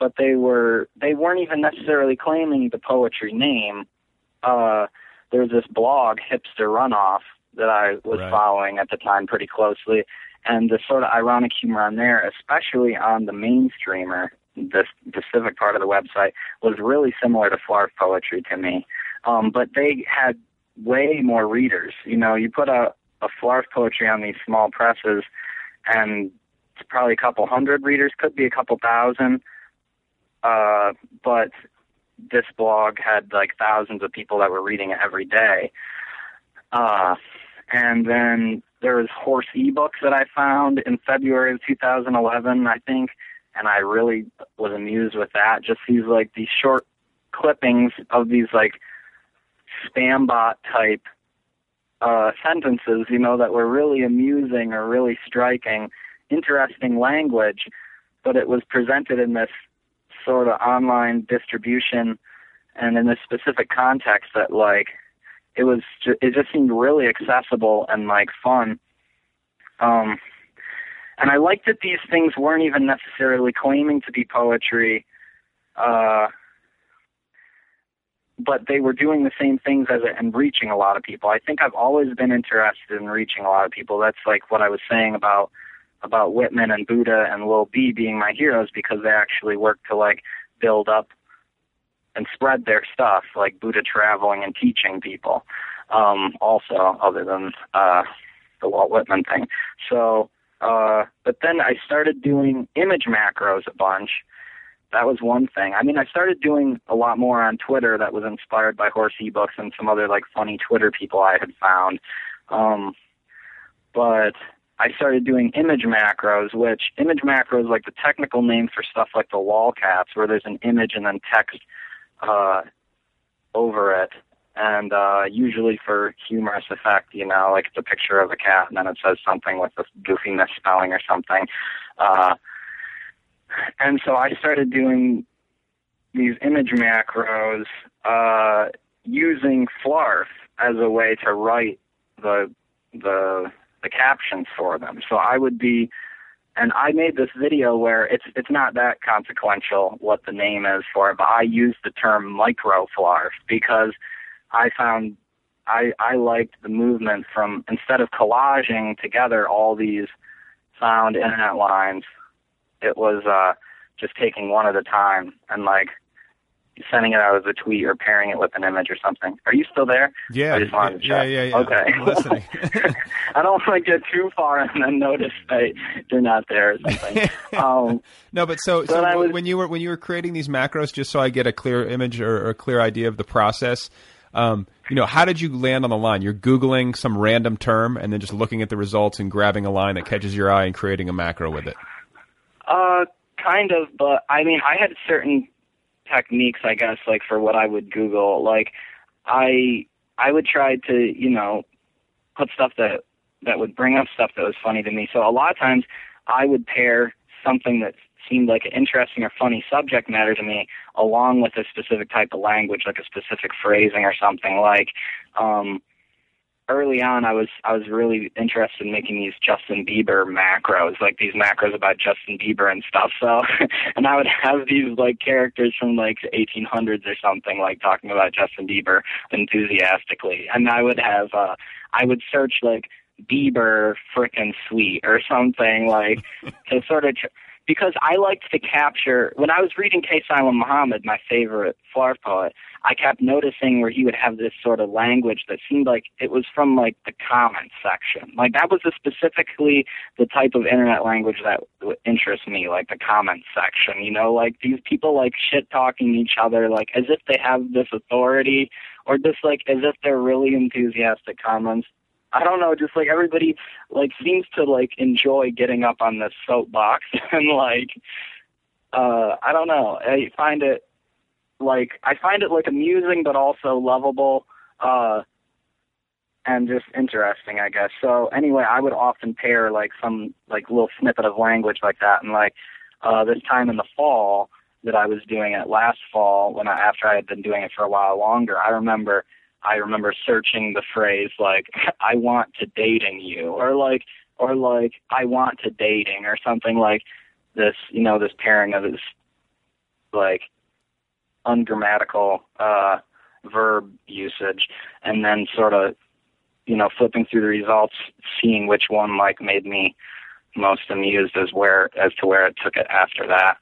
but they were they weren't even necessarily claiming the poetry name. Uh, there was this blog, Hipster Runoff, that I was Right. following at the time pretty closely, and the sort of ironic humor on there, especially on the mainstreamer, the specific part of the website, was really similar to Flarf poetry to me. Um, but they had way more readers. You know, you put a, a Flarf poetry on these small presses, and it's probably a couple hundred readers, could be a couple thousand. Uh, but this blog had like thousands of people that were reading it every day. Uh, and then there was horse ebooks that I found in February of 2011, I think, and I really was amused with that. Just these like these short clippings of these like spam bot type uh, sentences, you know, that were really amusing or really striking, interesting language, but it was presented in this sort of online distribution and in this specific context that like it was ju- it just seemed really accessible and like fun. Um and i liked that these things weren't even necessarily claiming to be poetry uh but they were doing the same things as it and reaching a lot of people. I think i've always been interested in reaching a lot of people. That's like what i was saying about about whitman and buddha and lil b being my heroes because they actually work to like build up and spread their stuff, like Buddha traveling and teaching people. Um, also, other than uh, the Walt Whitman thing. So, uh, but then I started doing image macros a bunch. That was one thing. I mean, I started doing a lot more on Twitter that was inspired by horse ebooks and some other like funny Twitter people I had found. Um, but I started doing image macros, which image macros like the technical name for stuff like the lolcats, where there's an image and then text uh, over it, and uh, usually for humorous effect, you know, like it's a picture of a cat and then it says something with a goofy misspelling or something. Uh, and so I started doing these image macros uh, using Flarf as a way to write the the the captions for them. So I would be and I made this video where it's it's not that consequential what the name is for it, but I used the term microflarf because I found I I liked the movement from instead of collaging together all these found internet lines, it was uh just taking one at a time and like sending it out as a tweet or pairing it with an image or something. Are you still there? Yeah, I just wanted to yeah, check. yeah, yeah. Okay. I'm listening. *laughs* *laughs* I don't want to get too far and then notice that you're not there or something. *laughs* um, No, but so, So so was- when you were when you were creating these macros, just so I get a clear image or, or a clear idea of the process, um, you know, how did you land on the line? You're googling some random term and then just looking at the results and grabbing a line that catches your eye and creating a macro with it. Uh, kind of, but I mean, I had certain techniques, I guess, like for what I would Google. Like, I I would try to, you know, put stuff that that would bring up stuff that was funny to me. So a lot of times I would pair something that seemed like an interesting or funny subject matter to me along with a specific type of language, like a specific phrasing or something like um early on I was I was really interested in making these Justin Bieber macros, like these macros about Justin Bieber and stuff. So *laughs* and I would have these like characters from like the eighteen hundreds or something, like talking about Justin Bieber enthusiastically. And I would have uh I would search like Bieber frickin' sweet or something like to sort of because I liked to capture when I was reading K. Silem Mohammad, my favorite Flarf poet, I kept noticing where he would have this sort of language that seemed like it was from like the comment section. Like that was specifically the type of internet language that interests me, like the comment section. You know, like these people like shit talking each other, like as if they have this authority, or just like as if they're really enthusiastic comments. I don't know, just like everybody like seems to like enjoy getting up on this soapbox *laughs* and like uh I don't know. I find it like I find it like amusing but also lovable uh and just interesting I guess. So anyway, I would often pair like some like little snippet of language like that and like uh this time in the fall that I was doing it last fall when I after I had been doing it for a while longer, I remember I remember searching the phrase like *laughs* I want to dating you or like or like I want to dating or something like this, you know, this pairing of this like ungrammatical uh, verb usage, and then sort of, you know, flipping through the results, seeing which one like made me most amused as where as to where it took it after that.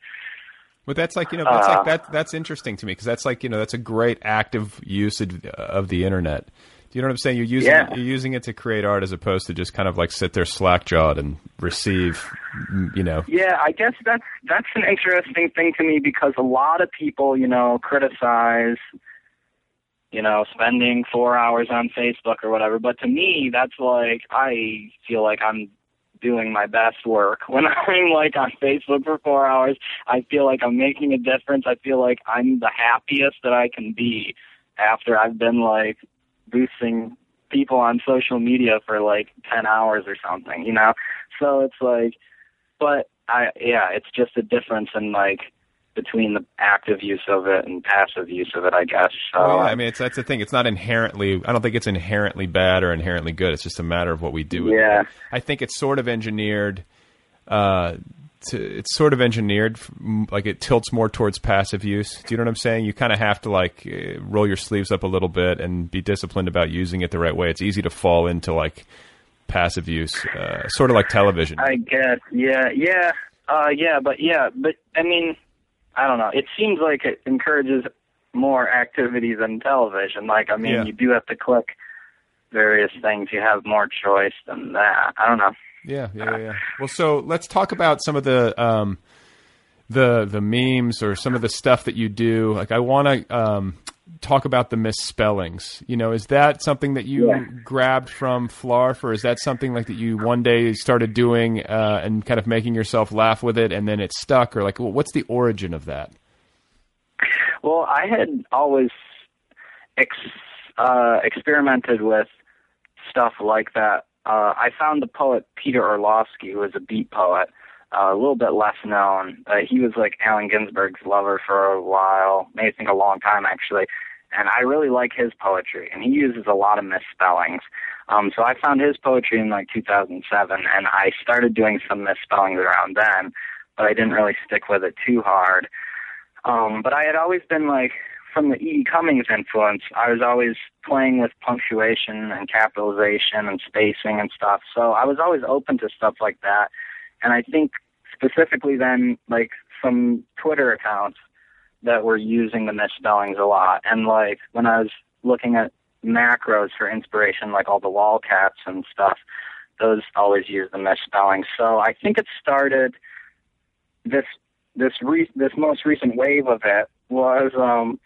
But that's like you know that's Uh, like that that's interesting to me because that's like you know that's a great active usage of the internet. Do you know what I'm saying? You're using Yeah. it, you're using it to create art as opposed to just kind of like sit there slack jawed and receive, you know. Yeah, I guess that's that's an interesting thing to me because a lot of people, you know, criticize, you know, spending four hours on Facebook or whatever. But to me, that's like I feel like I'm doing my best work *laughs* when I'm like on Facebook for four hours. I feel like I'm making a difference. I feel like I'm the happiest that I can be after I've been like boosting people on social media for like 10 hours or something, you know? So it's like, but I, yeah, it's just a difference in like between the active use of it and passive use of it, I guess. So, Well, yeah, I mean, it's that's the thing. It's not inherently. I don't think it's inherently bad or inherently good. It's just a matter of what we do with Yeah. it. I think it's sort of engineered. Uh, to, it's sort of engineered, like it tilts more towards passive use. Do you know what I'm saying? You kind of have to like uh, roll your sleeves up a little bit and be disciplined about using it the right way. It's easy to fall into like passive use, uh, sort of like television. I guess, yeah, yeah, uh, yeah, but yeah, but I mean, I don't know. It seems like it encourages more activity than television. Like, I mean, Yeah. you do have to click various things. You have more choice than that. I don't know. Yeah, yeah, yeah, yeah. Well, so let's talk about some of the um, the the memes or some of the stuff that you do. Like, I want to um, talk about the misspellings. You know, is that something that you Yeah. grabbed from Flarf, or is that something like that you one day started doing uh, and kind of making yourself laugh with it, and then it stuck, or like, wh- what's the origin of that? Well, I had always ex- uh, experimented with stuff like that. Uh, I found the poet Peter Orlovsky, who was a beat poet, uh, a little bit less known. Uh, he was like Allen Ginsberg's lover for a while, maybe think a long time actually. And I really like his poetry, and he uses a lot of misspellings. Um, so I found his poetry in like 2007, and I started doing some misspellings around then, but I didn't really stick with it too hard. Um, but I had always been like, from the. E. Cummings influence, I was always playing with punctuation and capitalization and spacing and stuff. So I was always open to stuff like that. And I think specifically then, like some Twitter accounts that were using the misspellings a lot. And like when I was looking at macros for inspiration, like all the lolcats and stuff, those always use the misspelling. So I think it started this this re- this most recent wave of it was um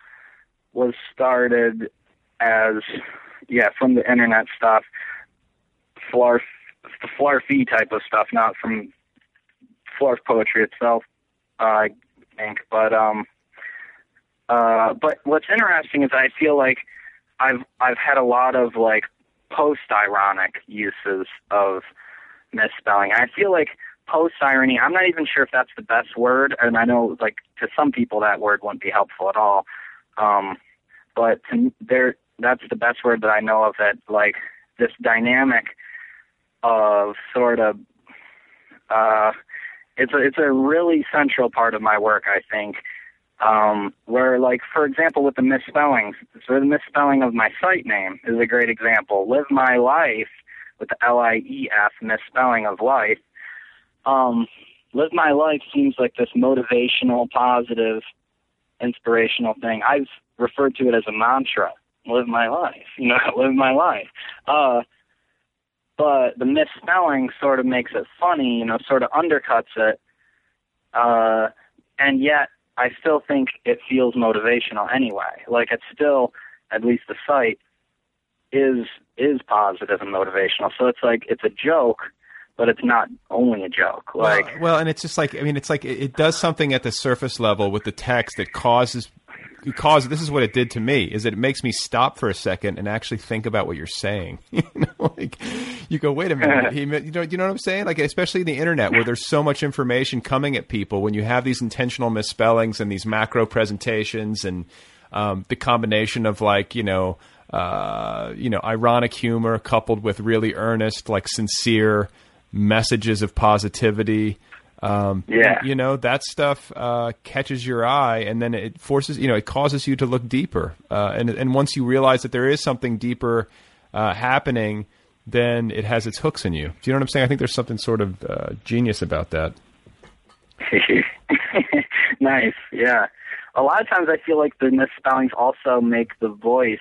was started as yeah from the internet stuff flarf the flarfy type of stuff not from flarf poetry itself I think but um uh but what's interesting is I feel like I've I've had a lot of like post ironic uses of misspelling. I feel like post irony. I'm not even sure if that's the best word, and I know like to some people that word wouldn't be helpful at all. Um, but to, there, that's the best word that I know of. That like this dynamic of sort of uh, it's a it's a really central part of my work, I think. Um, where like for example with the misspellings, so the misspelling of my site name is a great example. Live my life with the L I E F misspelling of life. Um, live my life seems like this motivational, positive, inspirational thing. I've referred to it as a mantra. Live my life, you know, *laughs* live my life. Uh, but the misspelling sort of makes it funny, you know, sort of undercuts it. Uh, and yet, I still think it feels motivational anyway. Like it's still, at least the site is is positive and motivational. So it's like it's a joke, but it's not only a joke. Like well, well and it's just like I mean, it's like it, it does something at the surface level with the text that causes cause this is what it did to me is that it makes me stop for a second and actually think about what you're saying. *laughs* You know like you go wait a minute *laughs* he, you know you know what i'm saying? Like especially the internet where there's so much information coming at people when you have these intentional misspellings and these macro presentations and um, the combination of like you know uh, you know ironic humor coupled with really earnest like sincere messages of positivity um, yeah. You know, that stuff uh, catches your eye and then it forces, you know, it causes you to look deeper. Uh, and, and once you realize that there is something deeper uh, happening, then it has its hooks in you. Do you know what I'm saying? I think there's something sort of uh, genius about that. *laughs* nice. Yeah. A lot of times I feel like the misspellings also make the voice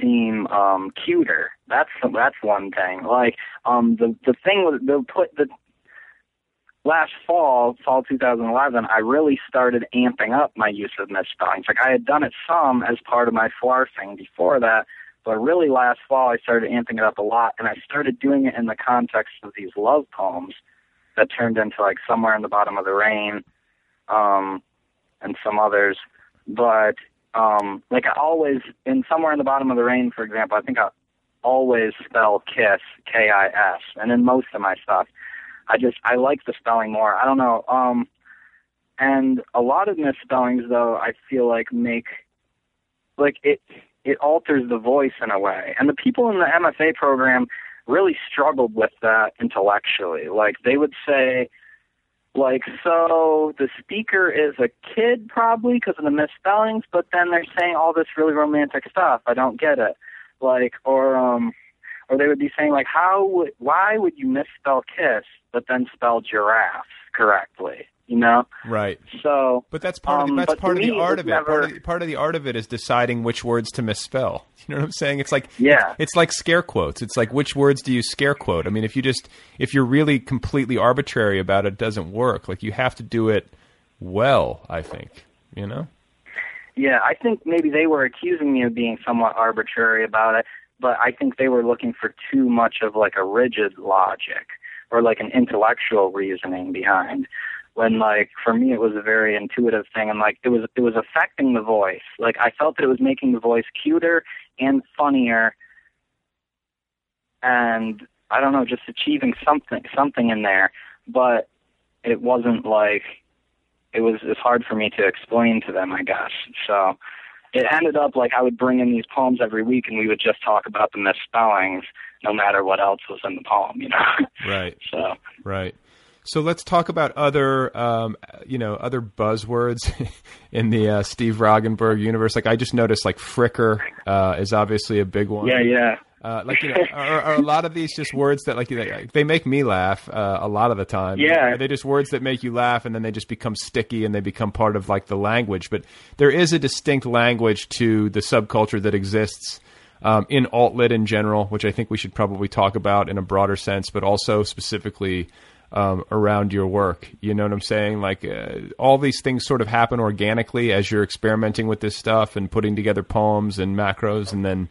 seem um cuter. That's that's one thing. Like um the the thing with the put the last fall, fall 2011, I really started amping up my use of misspellings. Like I had done it some as part of my thing before that, but really last fall I started amping it up a lot, and I started doing it in the context of these love poems that turned into like somewhere in the bottom of the rain, um, and some others. But um, like I always in somewhere in the bottom of the rain, for example, I think I always spell kiss K I S, and in most of my stuff. I just I like the spelling more. I don't know. Um, and a lot of misspellings though I feel like make like it it alters the voice in a way. And the people in the MFA program really struggled with that intellectually. Like they would say like so the speaker is a kid probably because of the misspellings, but then they're saying all this really romantic stuff. I don't get it. Like or um or they would be saying like, how would, why would you misspell kiss but then spell giraffe correctly? You know, right? So, but that's part um, of the, that's part of the art of it. Never... Part, of the, part of the art of it is deciding which words to misspell. *laughs* You know what I'm saying? It's like yeah, it's, it's like scare quotes. It's like which words do you scare quote? I mean, if you just if you're really completely arbitrary about it, it doesn't work. Like you have to do it well. I think you know. Yeah, I think maybe they were accusing me of being somewhat arbitrary about it but I think they were looking for too much of like a rigid logic or like an intellectual reasoning behind. When like for me it was a very intuitive thing and like it was it was affecting the voice. Like I felt that it was making the voice cuter and funnier and I don't know, just achieving something something in there. But it wasn't like it was it's hard for me to explain to them, I guess. So it ended up like I would bring in these poems every week and we would just talk about the misspellings no matter what else was in the poem, you know. *laughs* Right. so Right. So let's talk about other, um, you know, other buzzwords *laughs* in the uh, Steve Roggenbuck universe. Like I just noticed, like fricker uh, is obviously a big one. Yeah, yeah. Uh, like you know, are, are, a lot of these just words that like they make me laugh uh, a lot of the time? Yeah, are they just words that make you laugh, and then they just become sticky and they become part of like the language. But there is a distinct language to the subculture that exists um, in alt lit in general, which I think we should probably talk about in a broader sense, but also specifically um, around your work. You know what I'm saying? Like uh, all these things sort of happen organically as you're experimenting with this stuff and putting together poems and macros, and then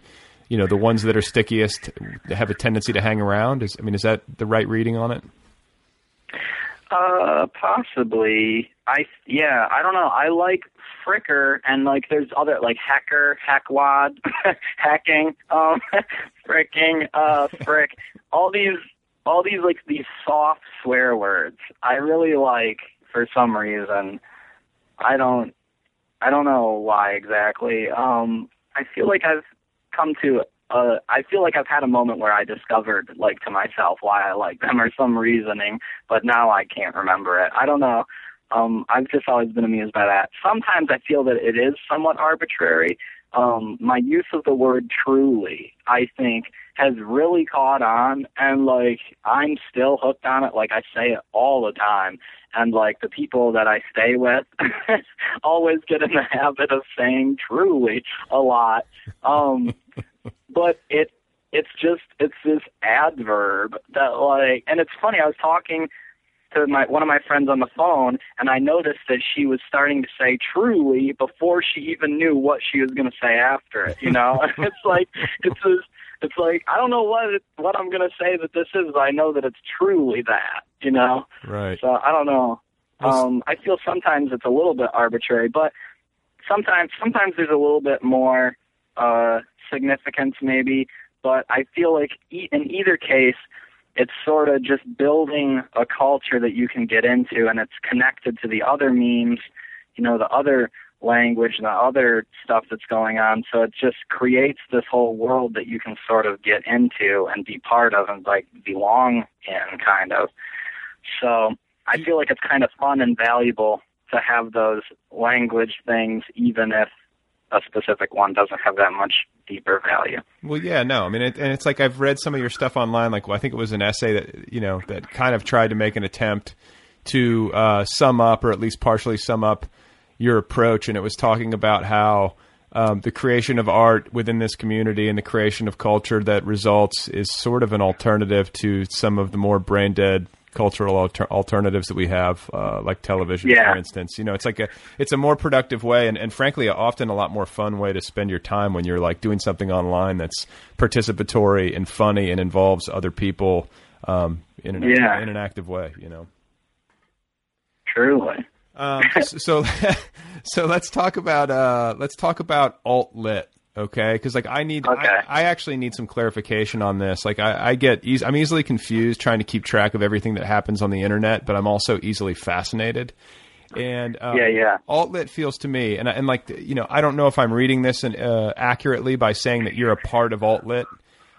you know the ones that are stickiest have a tendency to hang around. Is I mean, is that the right reading on it? Uh, possibly. I yeah. I don't know. I like fricker and like there's other like hacker, hackwad, *laughs* hacking, um, *laughs* fricking, uh, frick. All these, all these like these soft swear words. I really like for some reason. I don't. I don't know why exactly. Um, I feel like I've come to uh, I feel like I've had a moment where I discovered, like, to myself why I like them or some reasoning, but now I can't remember it. I don't know. Um, I've just always been amused by that. Sometimes I feel that it is somewhat arbitrary. Um, my use of the word truly, I think, has really caught on, and like I'm still hooked on it. Like I say it all the time, and like the people that I stay with *laughs* always get in the *laughs* habit of saying truly a lot. Um, *laughs* but it it's just it's this adverb that like and it's funny i was talking to my one of my friends on the phone and i noticed that she was starting to say truly before she even knew what she was going to say after it you know? *laughs* It's like it's this it's like i don't know what it, what i'm going to say that this is but i know that it's truly that you know? Right. So i don't know. Um i feel sometimes it's a little bit arbitrary but sometimes sometimes there's a little bit more uh significance maybe, but I feel like e- in either case, it's sort of just building a culture that you can get into, and it's connected to the other memes, you know, the other language, the other stuff that's going on. So it just creates this whole world that you can sort of get into and be part of and like belong in, kind of. So I feel like it's kind of fun and valuable to have those language things, even if a specific one doesn't have that much deeper value. Well, yeah, no, I mean, it, and it's like I've read some of your stuff online. Like, well, I think it was an essay that you know that kind of tried to make an attempt to uh, sum up, or at least partially sum up, your approach, and it was talking about how. Um, the creation of art within this community and the creation of culture that results is sort of an alternative to some of the more brain dead cultural alter- alternatives that we have, uh, like television, yeah. for instance. You know, it's like a it's a more productive way, and, and frankly, often a lot more fun way to spend your time when you're like doing something online that's participatory and funny and involves other people um, in an yeah. in an active way. You know, truly. Um, so, so *laughs* let's talk about uh, let's talk about alt lit okay because like i need okay. I, I, actually need some clarification on this like i, I get e- i'm easily confused trying to keep track of everything that happens on the internet but i'm also easily fascinated and uh, yeah yeah alt lit feels to me and, and like you know i don't know if i'm reading this in, uh, accurately by saying that you're a part of alt lit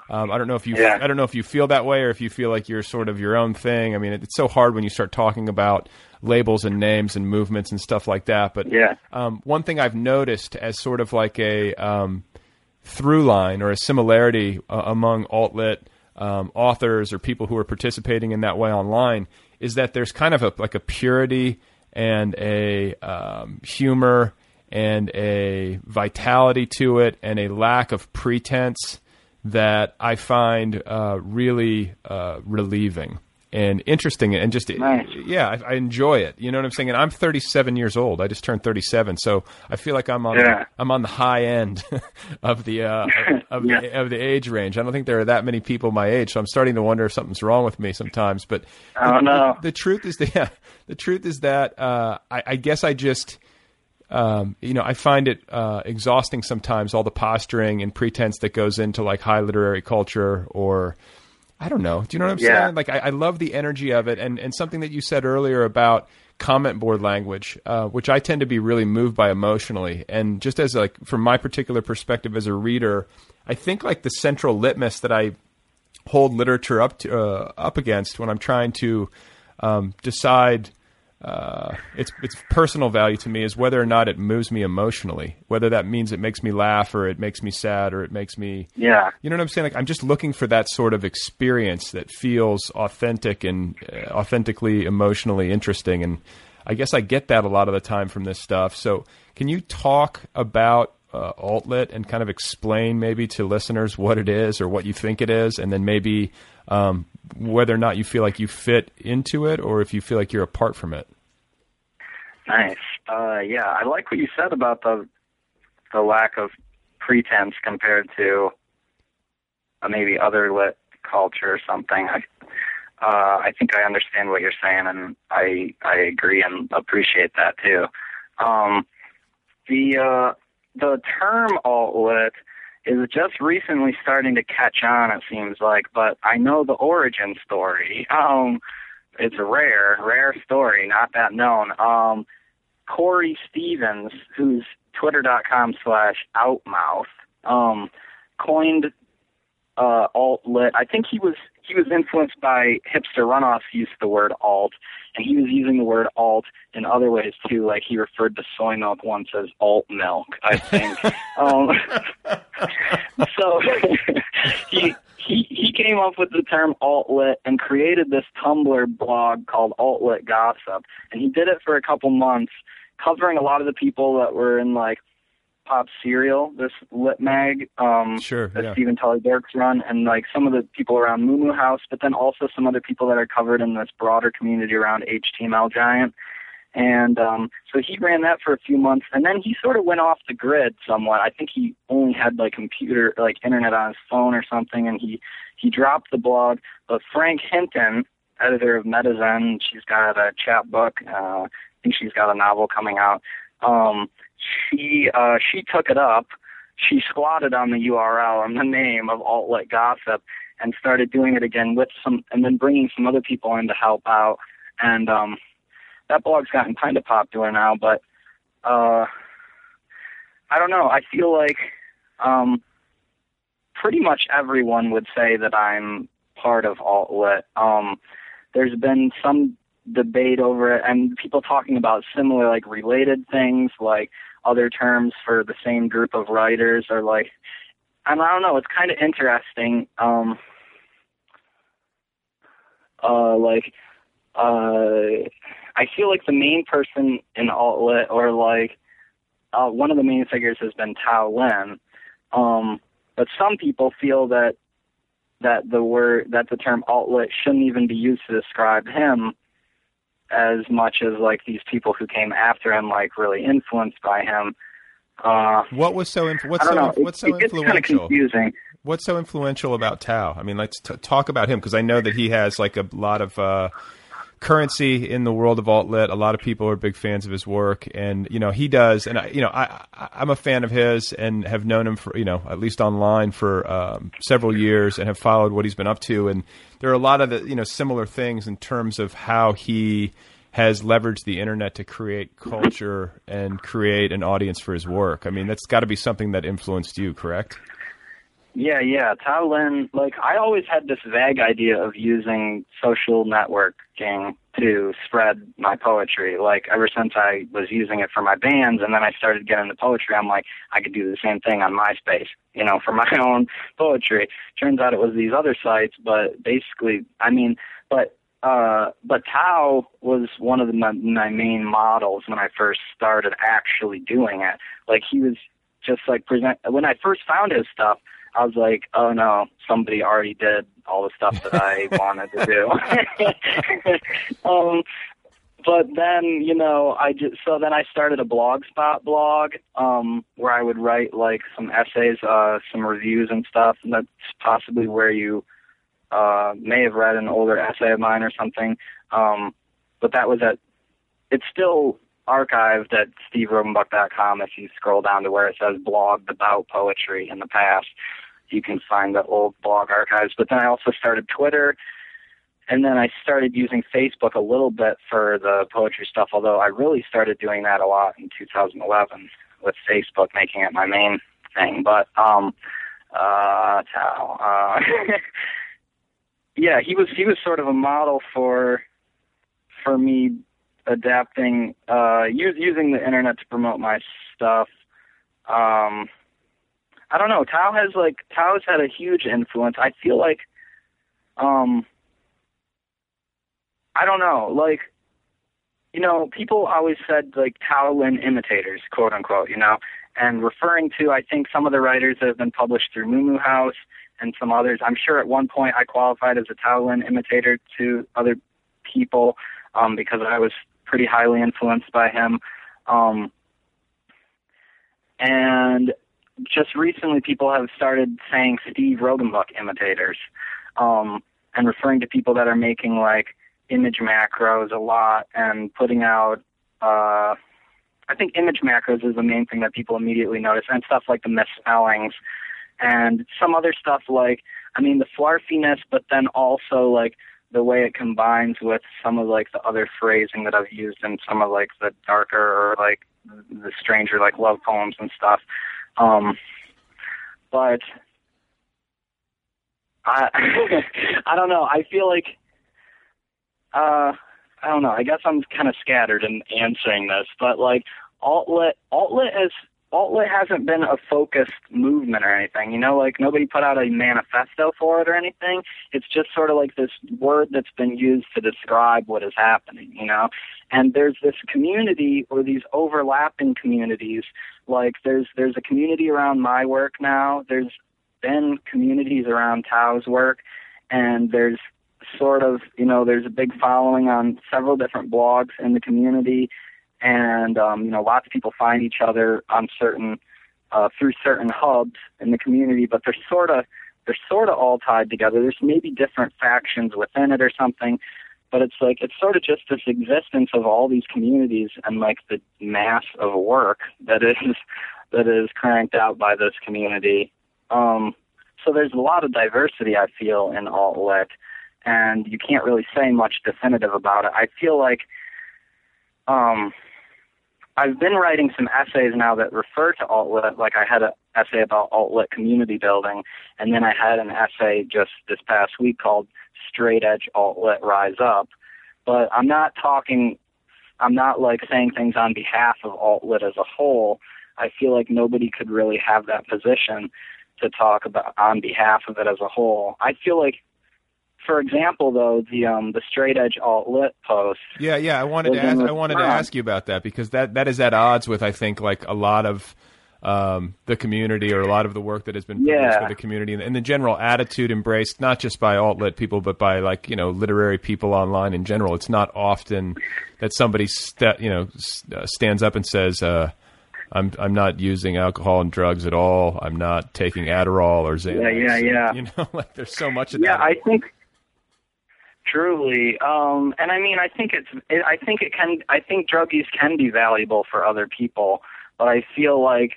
um, I don't know if you yeah. I don't know if you feel that way or if you feel like you're sort of your own thing. I mean, it, it's so hard when you start talking about labels and names and movements and stuff like that. But yeah. um, one thing I've noticed as sort of like a um, through line or a similarity uh, among alt lit um, authors or people who are participating in that way online is that there's kind of a, like a purity and a um, humor and a vitality to it and a lack of pretense that I find uh, really uh, relieving and interesting and just nice. yeah, I, I, enjoy it. You know what I'm saying? And I'm 37 years old. I just turned 37, so I feel like I'm on yeah. the, I'm on the high end *laughs* of the uh, *laughs* of, yeah. the of the age range. I don't think there are that many people my age, so I'm starting to wonder if something's wrong with me sometimes. But oh the, no, the, the truth is that *laughs* yeah, the truth is that uh, I, I guess I just um, you know, I find it uh, exhausting sometimes all the posturing and pretense that goes into like high literary culture or I don't know. Do you know what I'm yeah. saying? Like I, I, love the energy of it and, and something that you said earlier about comment board language, uh, which I tend to be really moved by emotionally. And just as like from my particular perspective as a reader, I think like the central litmus that I hold literature up to uh, up against when I'm trying to um, decide uh, its its personal value to me is whether or not it moves me emotionally. Whether that means it makes me laugh or it makes me sad or it makes me yeah. You know what I'm saying? Like I'm just looking for that sort of experience that feels authentic and uh, authentically emotionally interesting. And I guess I get that a lot of the time from this stuff. So can you talk about uh, altlit and kind of explain maybe to listeners what it is or what you think it is, and then maybe um, whether or not you feel like you fit into it or if you feel like you're apart from it. Nice. Uh, yeah, I like what you said about the the lack of pretense compared to uh, maybe other lit culture or something. I, uh, I think I understand what you're saying, and I I agree and appreciate that too. Um, the uh, the term alt lit is just recently starting to catch on. It seems like, but I know the origin story. *laughs* Um, it's a rare, rare story, not that known. Um, Corey Stevens, who's twitter.com slash outmouth, um, coined uh, alt lit. I think he was he was influenced by hipster runoff's use of the word alt, and he was using the word alt in other ways too. Like he referred to soy milk once as alt milk, I think. *laughs* um, so *laughs* he he he came up with the term altlit and created this Tumblr blog called Altlit Gossip, and he did it for a couple months, covering a lot of the people that were in like Pop Serial, this lit mag, um, sure, that yeah. Stephen Tully Dierks run, and like some of the people around Muumuu House, but then also some other people that are covered in this broader community around HTML Giant. And um, so he ran that for a few months, and then he sort of went off the grid somewhat. I think he only had like computer, like internet on his phone or something, and he he dropped the blog. But Frank Hinton, editor of Metazen, she's got a chapbook. Uh, I think she's got a novel coming out. Um, she uh, she took it up. She squatted on the URL and the name of Alt Lit Gossip and started doing it again with some, and then bringing some other people in to help out. And um, that blog's gotten kind of popular now, but uh, I don't know. I feel like um, pretty much everyone would say that I'm part of Altlit. Um, there's been some debate over it and people talking about similar like related things like other terms for the same group of writers or like and I don't know, it's kind of interesting. Um uh like uh I feel like the main person in altlit or like uh one of the main figures has been Tao Lin. Um but some people feel that that the word that the term altlit shouldn't even be used to describe him as much as like these people who came after him, like really influenced by him. Uh, what was so inf- what's so know. what's it, so it gets kind of influential? confusing. What's so influential about Tao? I mean, let's t- talk about him because I know that he has like a lot of uh, currency in the world of altlit. A lot of people are big fans of his work, and you know he does. And I, you know, I, I'm a fan of his and have known him for you know at least online for um, several years and have followed what he's been up to. And there are a lot of the, you know similar things in terms of how he has leveraged the internet to create culture and create an audience for his work. I mean, that's got to be something that influenced you, correct? Yeah, yeah. Tao Lin, like I always had this vague idea of using social networking to spread my poetry. Like ever since I was using it for my bands and then I started getting into poetry, I'm like, I could do the same thing on MySpace, you know, for my *laughs* own poetry. Turns out it was these other sites, but basically, I mean, but uh, but Tao was one of the, my, my main models when I first started actually doing it. Like he was just like present when I first found his stuff. I was like, oh no, somebody already did all the stuff that I *laughs* wanted to do. *laughs* um, but then, you know, I just so then I started a blogspot blog um, where I would write like some essays, uh, some reviews and stuff. And that's possibly where you uh, may have read an older essay of mine or something. Um, but that was at, it's still archived at steveroggenbuck.com. If you scroll down to where it says blogged about poetry in the past, you can find the old blog archives. But then I also started Twitter. And then I started using Facebook a little bit for the poetry stuff, although I really started doing that a lot in 2011 with Facebook making it my main thing. But, um, uh, uh, *laughs* yeah, he was he was sort of a model for for me adapting uh use, using the internet to promote my stuff. Um I don't know, Tao has like Tao's had a huge influence. I feel like um I don't know, like you know, people always said like Tao Lin imitators, quote unquote, you know, and referring to I think some of the writers that have been published through Moo House and some others. I'm sure at one point I qualified as a Tao Lin imitator to other people um, because I was pretty highly influenced by him. Um, and just recently, people have started saying Steve Roggenbuck imitators. Um, and referring to people that are making like image macros a lot and putting out uh I think image macros is the main thing that people immediately notice and stuff like the misspellings and some other stuff like I mean the flarfiness but then also like the way it combines with some of like the other phrasing that I've used in some of like the darker or like the stranger like love poems and stuff. Um but I *laughs* I don't know. I feel like uh I don't know. I guess I'm kind of scattered in answering this, but like altlit altlit is altlit hasn't been a focused movement or anything. You know, like nobody put out a manifesto for it or anything. It's just sort of like this word that's been used to describe what is happening, you know? And there's this community or these overlapping communities. Like there's there's a community around my work now. There's been communities around Tao's work and there's sort of, you know, there's a big following on several different blogs in the community and um, you know lots of people find each other on certain uh, through certain hubs in the community, but they're sort of they're sort of all tied together. There's maybe different factions within it or something, but it's like it's sort of just this existence of all these communities and like the mass of work that is *laughs* that is cranked out by this community. Um, so there's a lot of diversity I feel in alt lit, and you can't really say much definitive about it. I feel like um, I've been writing some essays now that refer to alt-lit. Like I had an essay about alt-lit community building, and then I had an essay just this past week called Straight Edge Alt-lit Rise Up. But I'm not talking, I'm not like saying things on behalf of alt-lit as a whole. I feel like nobody could really have that position to talk about on behalf of it as a whole. I feel like for example, though, the um the straight edge alt lit post. Yeah, yeah. I wanted to ask, I wanted to ask you about that because that that is at odds with I think like a lot of um, the community or a lot of the work that has been produced Yeah. for the community and, and the general attitude embraced not just by alt lit people but by like you know literary people online in general. It's not often that somebody st- you know s- uh, stands up and says. Uh, I'm I'm not using alcohol and drugs at all. I'm not taking Adderall or Xanax. Yeah, yeah, yeah. You know, *laughs* like there's so much of Yeah, that. Yeah, I think truly. Um, and I mean, I think it's. It, I think it can. I think drug use can be valuable for other people, but I feel like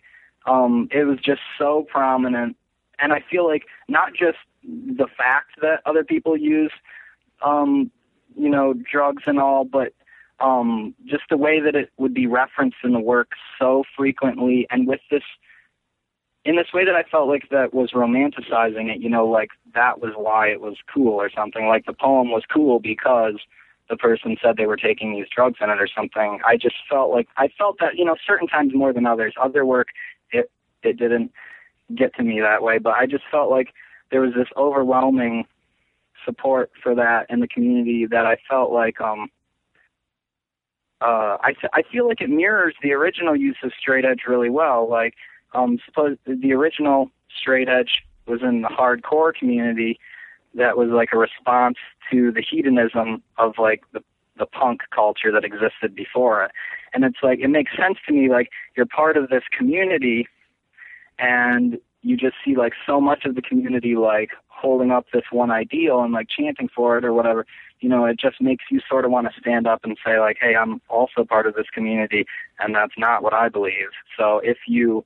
um, it was just so prominent, and I feel like not just the fact that other people use, um, you know, drugs and all, but um, just the way that it would be referenced in the work so frequently, and with this in this way that I felt like that was romanticizing it, you know, like that was why it was cool or something. Like the poem was cool because the person said they were taking these drugs in it or something. I just felt like I felt that, you know, certain times more than others. Other work it it didn't get to me that way, but I just felt like there was this overwhelming support for that in the community that I felt like um uh I I feel like it mirrors the original use of straight edge really well. Like um suppose the original straight edge was in the hardcore community that was like a response to the hedonism of like the the punk culture that existed before it. And it's like it makes sense to me like you're part of this community and you just see like so much of the community like holding up this one ideal and like chanting for it or whatever you know it just makes you sort of want to stand up and say like hey i'm also part of this community and that's not what i believe so if you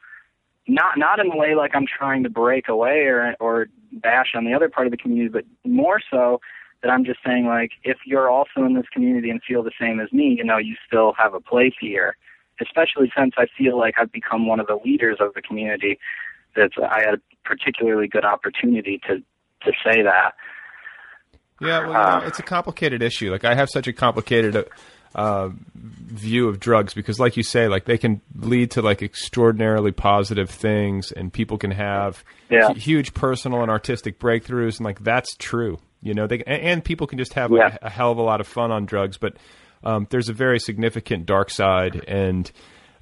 not not in a way like i'm trying to break away or or bash on the other part of the community but more so that i'm just saying like if you're also in this community and feel the same as me you know you still have a place here especially since i feel like i've become one of the leaders of the community That i had a particularly good opportunity to to say that Yeah, well, you know, uh, it's a complicated issue. Like I have such a complicated uh, uh, view of drugs because, like you say, like they can lead to like extraordinarily positive things, and people can have Yeah. hu- huge personal and artistic breakthroughs, and like that's true. You know, they and, and people can just have Yeah. like a, a hell of a lot of fun on drugs, but um, there's a very significant dark side, and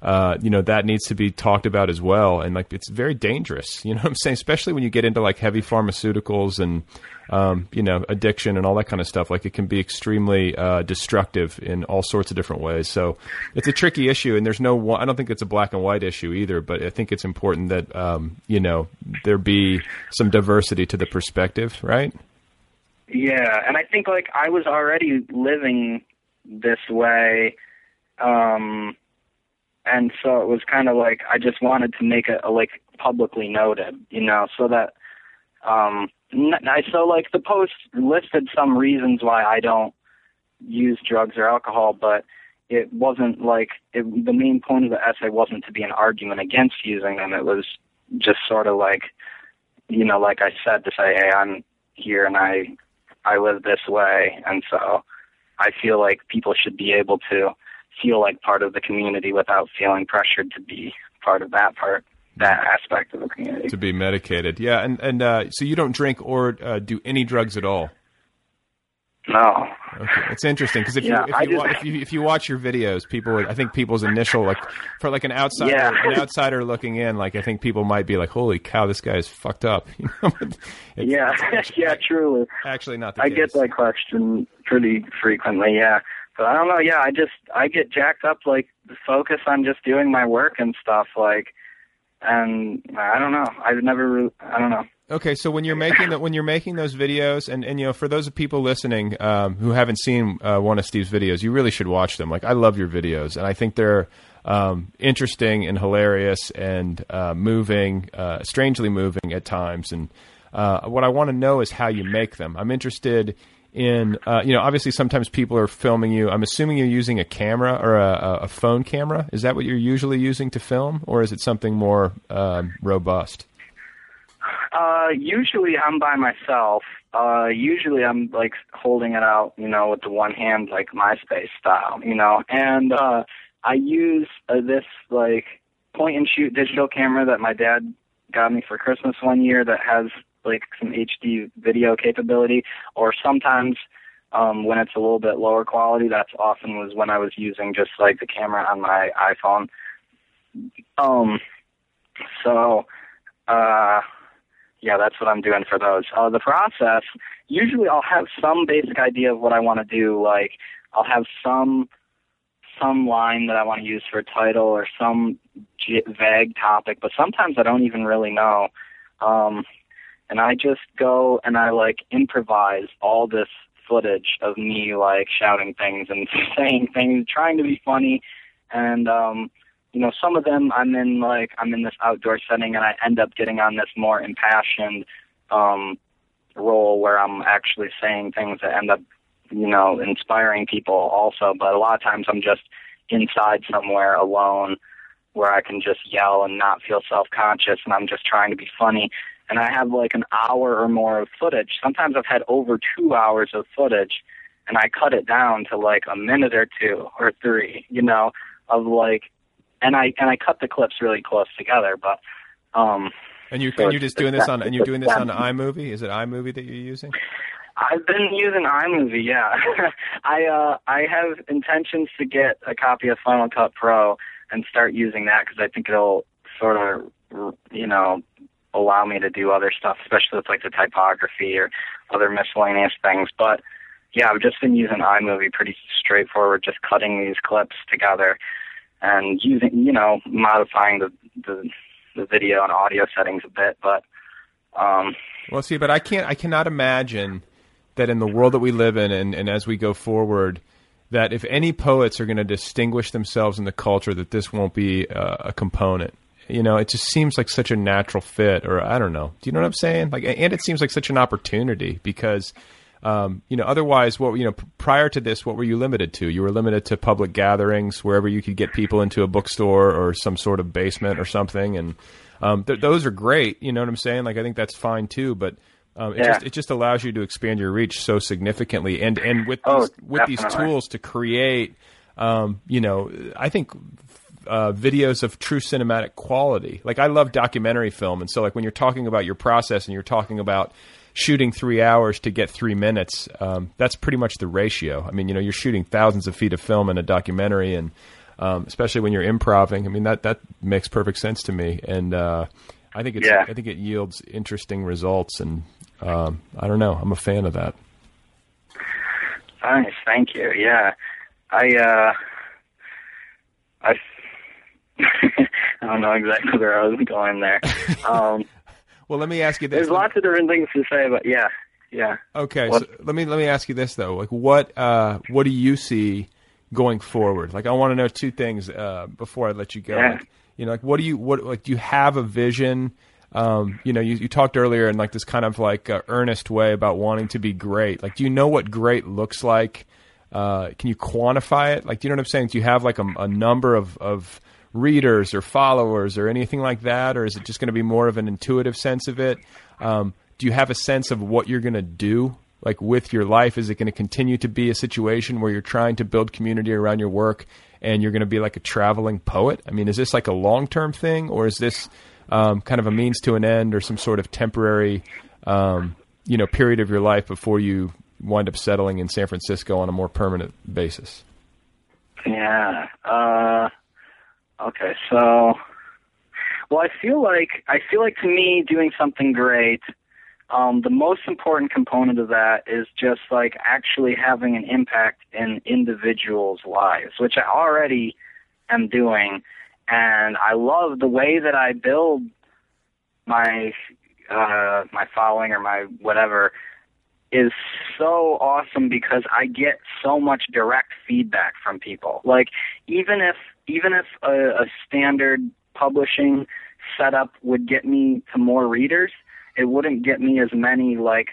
uh, you know that needs to be talked about as well. And like it's very dangerous. You know what I'm saying? Especially when you get into like heavy pharmaceuticals and um, you know addiction and all that kind of stuff. Like it can be extremely uh, destructive in all sorts of different ways. So it's a tricky issue, and there's no. I don't think it's a black and white issue either. But I think it's important that um, you know there be some diversity to the perspective, right? Yeah, and I think like I was already living this way, um, and so it was kind of like I just wanted to make it like publicly noted, you know, so that um, I so like the post listed some reasons why I don't use drugs or alcohol, but it wasn't like it, the main point of the essay wasn't to be an argument against using them. It was just sort of like, you know, like I said, to say, hey, I'm here and I I live this way, and so I feel like people should be able to feel like part of the community without feeling pressured to be part of that part that aspect of the community. To be medicated, yeah, and and uh, so you don't drink or uh, do any drugs at all. No. Okay. It's interesting because if Yeah, you if you, just- if you if you watch your videos, people would, I think people's initial like for like an outsider Yeah. an outsider looking in, like I think people might be like, "Holy cow, this guy is fucked up." *laughs* You know, yeah, *laughs* yeah, truly. actually not the I case. get that question pretty frequently, yeah. But I don't know, yeah, I just I get jacked up like the focus on just doing my work and stuff like and I don't know. I've never re- I don't know. Okay, so when you're making the, when you're making those videos, and, and you know, for those of people listening um, who haven't seen uh, one of Steve's videos, you really should watch them. Like, I love your videos, and I think they're um, interesting and hilarious and uh, moving, uh, strangely moving at times. And uh, what I want to know is how you make them. I'm interested in, uh, you know, obviously sometimes people are filming you. I'm assuming you're using a camera or a, a- phone camera. Is that what you're usually using to film, or is it something more um, robust? Uh, usually I'm by myself. Uh, usually I'm like holding it out, you know, with the one hand, like MySpace style, you know. And uh, I use uh, this like point and shoot digital camera that my dad got me for Christmas one year that has like some HD video capability. Or sometimes um, when it's a little bit lower quality, that's often was when I was using just like the camera on my iPhone. Um, so. Uh, yeah, that's what I'm doing for those. Uh, the process, usually I'll have some basic idea of what I want to do. Like, I'll have some some line that I want to use for a title or some vague topic, but sometimes I don't even really know. Um, and I just go and I like improvise all this footage of me like shouting things and *laughs* saying things, trying to be funny, and um, you know, some of them I'm in like I'm in this outdoor setting and I end up getting on this more impassioned um role where I'm actually saying things that end up, you know, inspiring people also. But a lot of times I'm just inside somewhere alone where I can just yell and not feel self conscious and I'm just trying to be funny. And I have like an hour or more of footage. Sometimes I've had over two hours of footage and I cut it down to like a minute or two or three, you know, of like and I and I cut the clips really close together, but um And you So and you're just doing this on and you're doing this on iMovie. Is it iMovie that you're using? I've been using iMovie, yeah. *laughs* I uh I have intentions to get a copy of Final Cut Pro and start using that because I think it'll sort of you know allow me to do other stuff, especially with like the typography or other miscellaneous things. But yeah, I've just been using iMovie pretty straightforward, just cutting these clips together and using you know modifying the the, the video and audio settings a bit, but um Well, see, but I can't. I cannot imagine that in the world that we live in, and, and as we go forward, that if any poets are going to distinguish themselves in the culture, that this won't be uh, a component. You know, it just seems like such a natural fit, or I don't know. Do you know what I'm saying? Like, and it seems like such an opportunity because. Um, you know, otherwise, what you know, prior to this, what were you limited to? You were limited to public gatherings, wherever you could get people into a bookstore or some sort of basement or something, and um, th- those are great. You know what I'm saying? Like, I think that's fine too, but um, it Yeah. just it just allows you to expand your reach so significantly, and and with Oh, these, with these tools to create, um, you know, I think uh, videos of true cinematic quality. Like I love documentary film, and so like when you're talking about your process and you're talking about shooting three hours to get three minutes, um, that's pretty much the ratio. I mean, you know, you're shooting thousands of feet of film in a documentary, and um, especially when you're improvising. I mean, that that makes perfect sense to me, and uh, I think it's Yeah. I think it yields interesting results, and um, I don't know, I'm a fan of that. Nice, thank you. Yeah, I uh, I *laughs* I don't know exactly where I was going there. *laughs* Um, Well, let me ask you this. there's lots of different things to say, but yeah, yeah. Okay, What- so let me let me ask you this though. Like, what uh, what do you see going forward? Like, I want to know two things uh, before I let you go. Yeah. Like, you know, like, what do you what like? Do you have a vision? Um, you know, you, you talked earlier in like this kind of like uh, earnest way about wanting to be great. Like, do you know what great looks like? Uh, can you quantify it? Like, do you know what I'm saying? Do you have like a, a number of of readers or followers or anything like that, or is it just going to be more of an intuitive sense of it? Um, do you have a sense of what you're going to do like with your life is it going to continue to be a situation where you're trying to build community around your work and you're going to be like a traveling poet i mean is this like a long-term thing or is this um, kind of a means to an end or some sort of temporary um, you know period of your life before you wind up settling in san francisco on a more permanent basis Yeah. Uh, okay. So, well, I feel like I feel like to me doing something great. Um, the most important component of that is just like actually having an impact in individuals' lives, which I already am doing, and I love the way that I build my uh, my following or my whatever is so awesome because I get so much direct feedback from people. Like even if even if a, a standard publishing setup would get me to more readers, it wouldn't get me as many like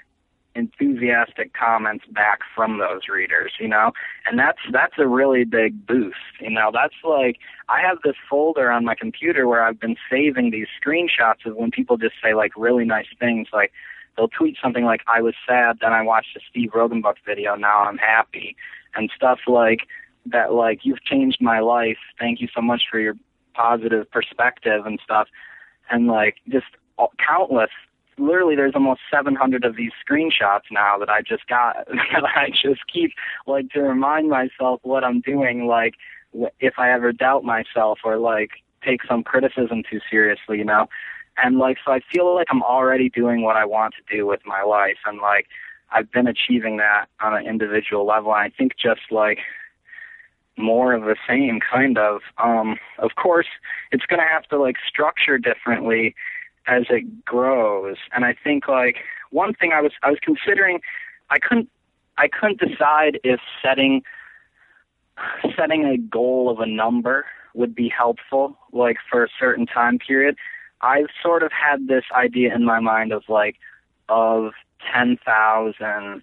enthusiastic comments back from those readers, you know? And that's that's a really big boost. You know, that's like I have this folder on my computer where I've been saving these screenshots of when people just say like really nice things like they'll tweet something like I was sad, then I watched a Steve Roggenbuck video, now I'm happy and stuff like that like you've changed my life. Thank you so much for your positive perspective and stuff. And like just all- countless literally there's almost 700 of these screenshots now that I just got *laughs* that I just keep like to remind myself what I'm doing like if I ever doubt myself or like take some criticism too seriously, you know. And like so I feel like I'm already doing what I want to do with my life. And like I've been achieving that on an individual level. And I think just like more of the same kind of. Um of course it's going to have to like structure differently as it grows. And i think like one thing i was i was considering i couldn't i couldn't decide if setting setting a goal of a number would be helpful like for a certain time period i've sort of had this idea in my mind of like of 10,000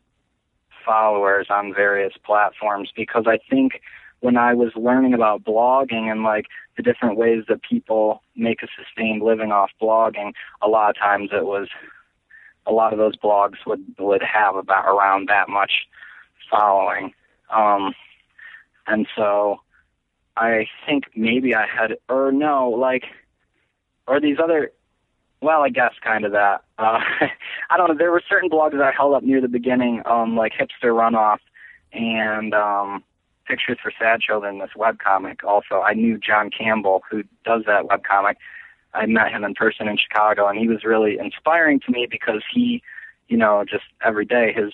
followers on various platforms because i think when I was learning about blogging and like the different ways that people make a sustained living off blogging, a lot of times it was a lot of those blogs would would have about around that much following. Um and so I think maybe I had or no, like or these other well, I guess kind of that. Uh *laughs* I don't know, there were certain blogs that I held up near the beginning, um, like Hipster Runoff and um Pictures for Sad Children, this webcomic. Also, I knew John Campbell, who does that webcomic. I met him in person in Chicago, and he was really inspiring to me because he, you know, just every day his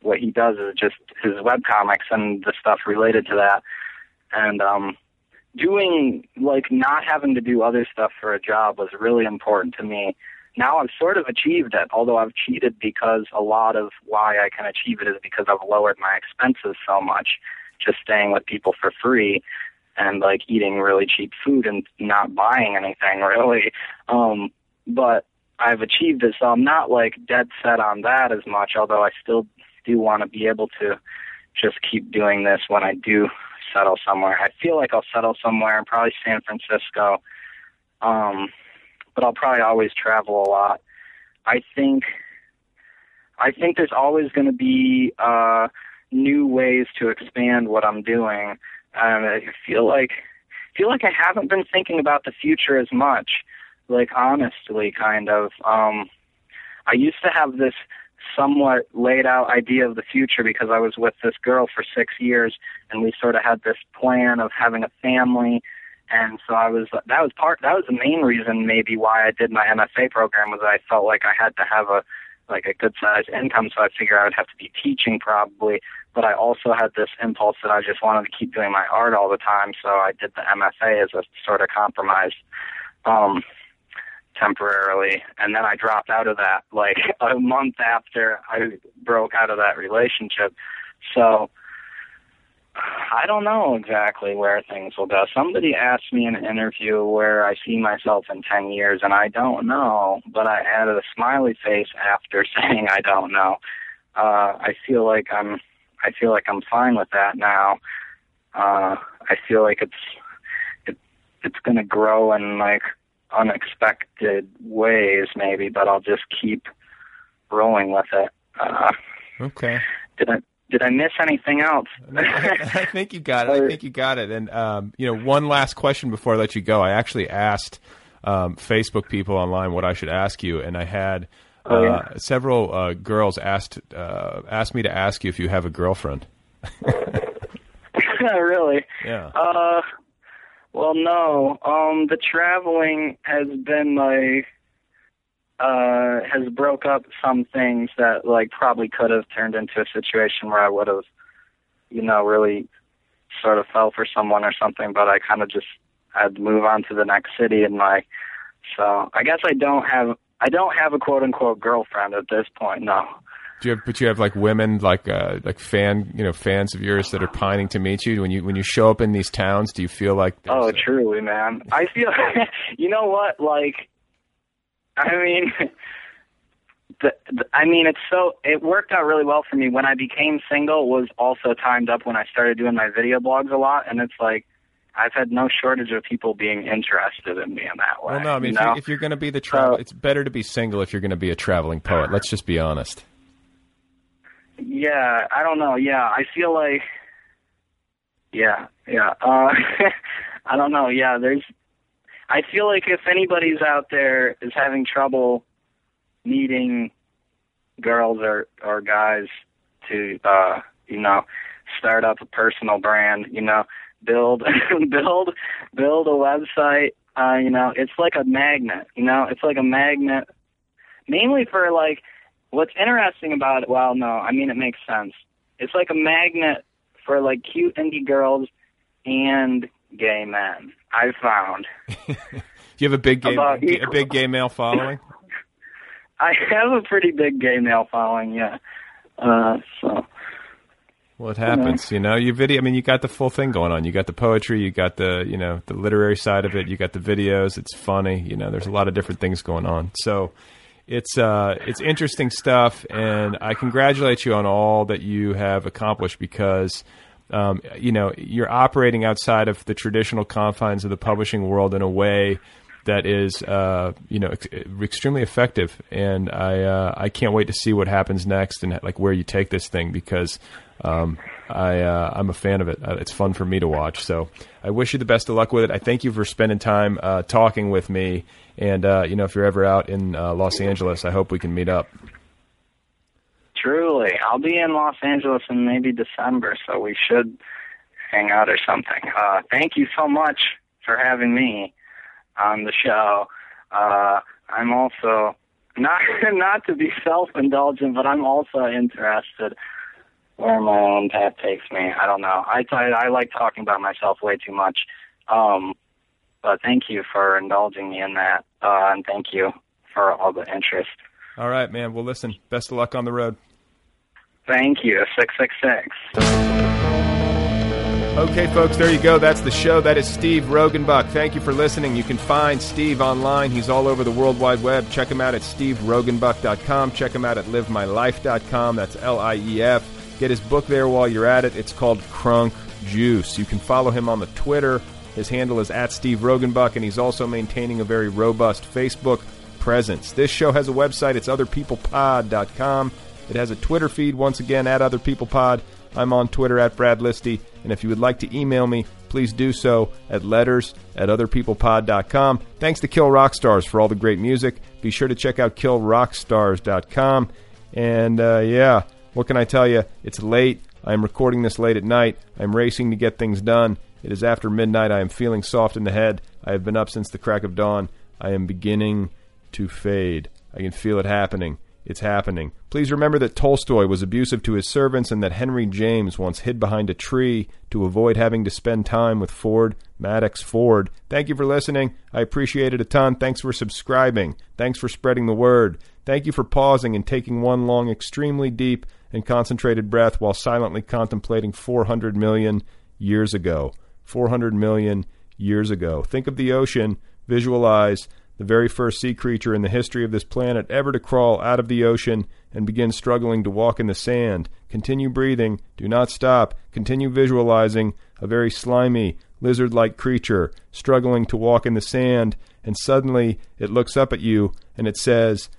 what he does is just his webcomics and the stuff related to that, and um, doing like not having to do other stuff for a job was really important to me. Now I've sort of achieved it, although I've cheated because a lot of why I can achieve it is because I've lowered my expenses so much just staying with people for free and like eating really cheap food and not buying anything *laughs* really. Um, but I've achieved it, so I'm not like dead set on that as much, although I still do want to be able to just keep doing this when I do settle somewhere. I feel like I'll settle somewhere, probably San Francisco. Um, but I'll probably always travel a lot. I think I think there's always going to be uh new ways to expand what I'm doing. And I feel like feel like I haven't been thinking about the future as much. Like honestly, kind of. Um, I used to have this somewhat laid out idea of the future because I was with this girl for six years, and we sort of had this plan of having a family. And so I was that was part that was the main reason maybe why I did my MFA program was I felt like I had to have a like a good sized income, so I figured I would have to be teaching probably. But I also had this impulse that I just wanted to keep doing my art all the time, so I did the MFA as a sort of compromise. Um, temporarily, and then I dropped out of that like *laughs* a month after I broke out of that relationship. So I don't know exactly where things will go. Somebody asked me in an interview where I see myself in 10 years, and I don't know, but I added a smiley face after *laughs* saying I don't know. Uh, I feel like I'm, I feel like I'm fine with that now. Uh, I feel like it's, it, it's going to grow and like unexpected ways, maybe, but I'll just keep rolling with it. Uh, okay. Did I did I miss anything else? I think you got it. I think you got it. And um, you know, one last question before I let you go. I actually asked um, Facebook people online what I should ask you, and I had uh, oh, yeah. several uh, girls asked uh, asked me to ask you if you have a girlfriend. *laughs* *laughs* really? Yeah. Well, no. Um, the traveling has been like uh, has broke up some things that like probably could have turned into a situation where I would have, you know, really sort of fell for someone or something. But I kind of just had to move on to the next city and like, so I guess I don't have I don't have a quote unquote girlfriend at this point. No. Do you have, but you have like women, like uh, like fan, you know, fans of yours that are pining to meet you. When you when you show up in these towns, do you feel like? Oh, a... truly, man. I feel. *laughs* you know what? Like, I mean, *laughs* the, the, I mean, it's so it worked out really well for me. When I became single, was also timed up when I started doing my video blogs a lot, and it's like I've had no shortage of people being interested in me in that way. Well, no, I mean, you if, you, you're going to be the travel, so, it's better to be single if you're going to be a traveling poet. Let's just be honest. Yeah, I don't know. Yeah, I feel like. Yeah, yeah. Uh, *laughs* I don't know. Yeah, there's I feel like if anybody's out there is having trouble meeting girls or or guys to uh you know start up a personal brand you know build *laughs* build build a website uh you know it's like a magnet you know it's like a magnet mainly for like what's interesting about it well no i mean it makes sense it's like a magnet for like cute indie girls and gay men. I found. Do *laughs* you have a big gay a big gay male following? *laughs* I have a pretty big gay male following, yeah. Uh, so. Well, it happens, you know. You video. I mean, you got the full thing going on. You got the poetry. You got the, you know, the literary side of it. You got the videos. It's funny. You know, there's a lot of different things going on. So, it's uh, it's interesting stuff, and I congratulate you on all that you have accomplished because um, you know, you're operating outside of the traditional confines of the publishing world in a way that is, uh, you know, ex- extremely effective. And I, uh, I can't wait to see what happens next and like where you take this thing because um, I, uh, I'm a fan of it. Uh, it's fun for me to watch. So I wish you the best of luck with it. I thank you for spending time uh, talking with me. And uh, you know, if you're ever out in Los Angeles, I hope we can meet up. Truly, I'll be in Los Angeles in maybe December, so we should hang out or something. Uh, thank you so much for having me on the show. Uh, I'm also *laughs* not not to be self-indulgent, but I'm also interested where my own path takes me. I don't know. I I like talking about myself way too much. Um, but thank you for indulging me in that, uh, and thank you for all the interest. All right, man. Well, listen. Best of luck on the road. Thank you. 666. Okay, folks, there you go. That's the show. That is Steve Roggenbuck. Thank you for listening. You can find Steve online. He's all over the World Wide Web. Check him out at steveroggenbuck.com. Check him out at livemylife.com. That's L I E F. Get his book there while you're at it. It's called Crunk Juice. You can follow him on the Twitter. His handle is at Steve Roggenbuck, and he's also maintaining a very robust Facebook presence. This show has a website. It's otherpeoplepod.com. It has a Twitter feed, once again, at Other People Pod. I'm on Twitter at Brad Listi. And if you would like to email me, please do so at letters at otherpeoplepod.com. Thanks to Kill Rockstars for all the great music. Be sure to check out killrockstars.com. And uh, yeah, what can I tell you? It's late. I'm recording this late at night. I'm racing to get things done. It is after midnight. I am feeling soft in the head. I have been up since the crack of dawn. I am beginning to fade. I can feel it happening. It's happening. Please remember that Tolstoy was abusive to his servants and that Henry James once hid behind a tree to avoid having to spend time with Ford Madox Ford. Thank you for listening. I appreciate it a ton. Thanks for subscribing. Thanks for spreading the word. Thank you for pausing and taking one long, extremely deep and concentrated breath while silently contemplating 400 million years ago. 400 million years ago. Think of the ocean, visualize the very first sea creature in the history of this planet ever to crawl out of the ocean and begin struggling to walk in the sand. Continue breathing. Do not stop. Continue visualizing a very slimy, lizard like creature struggling to walk in the sand, and suddenly it looks up at you and it says,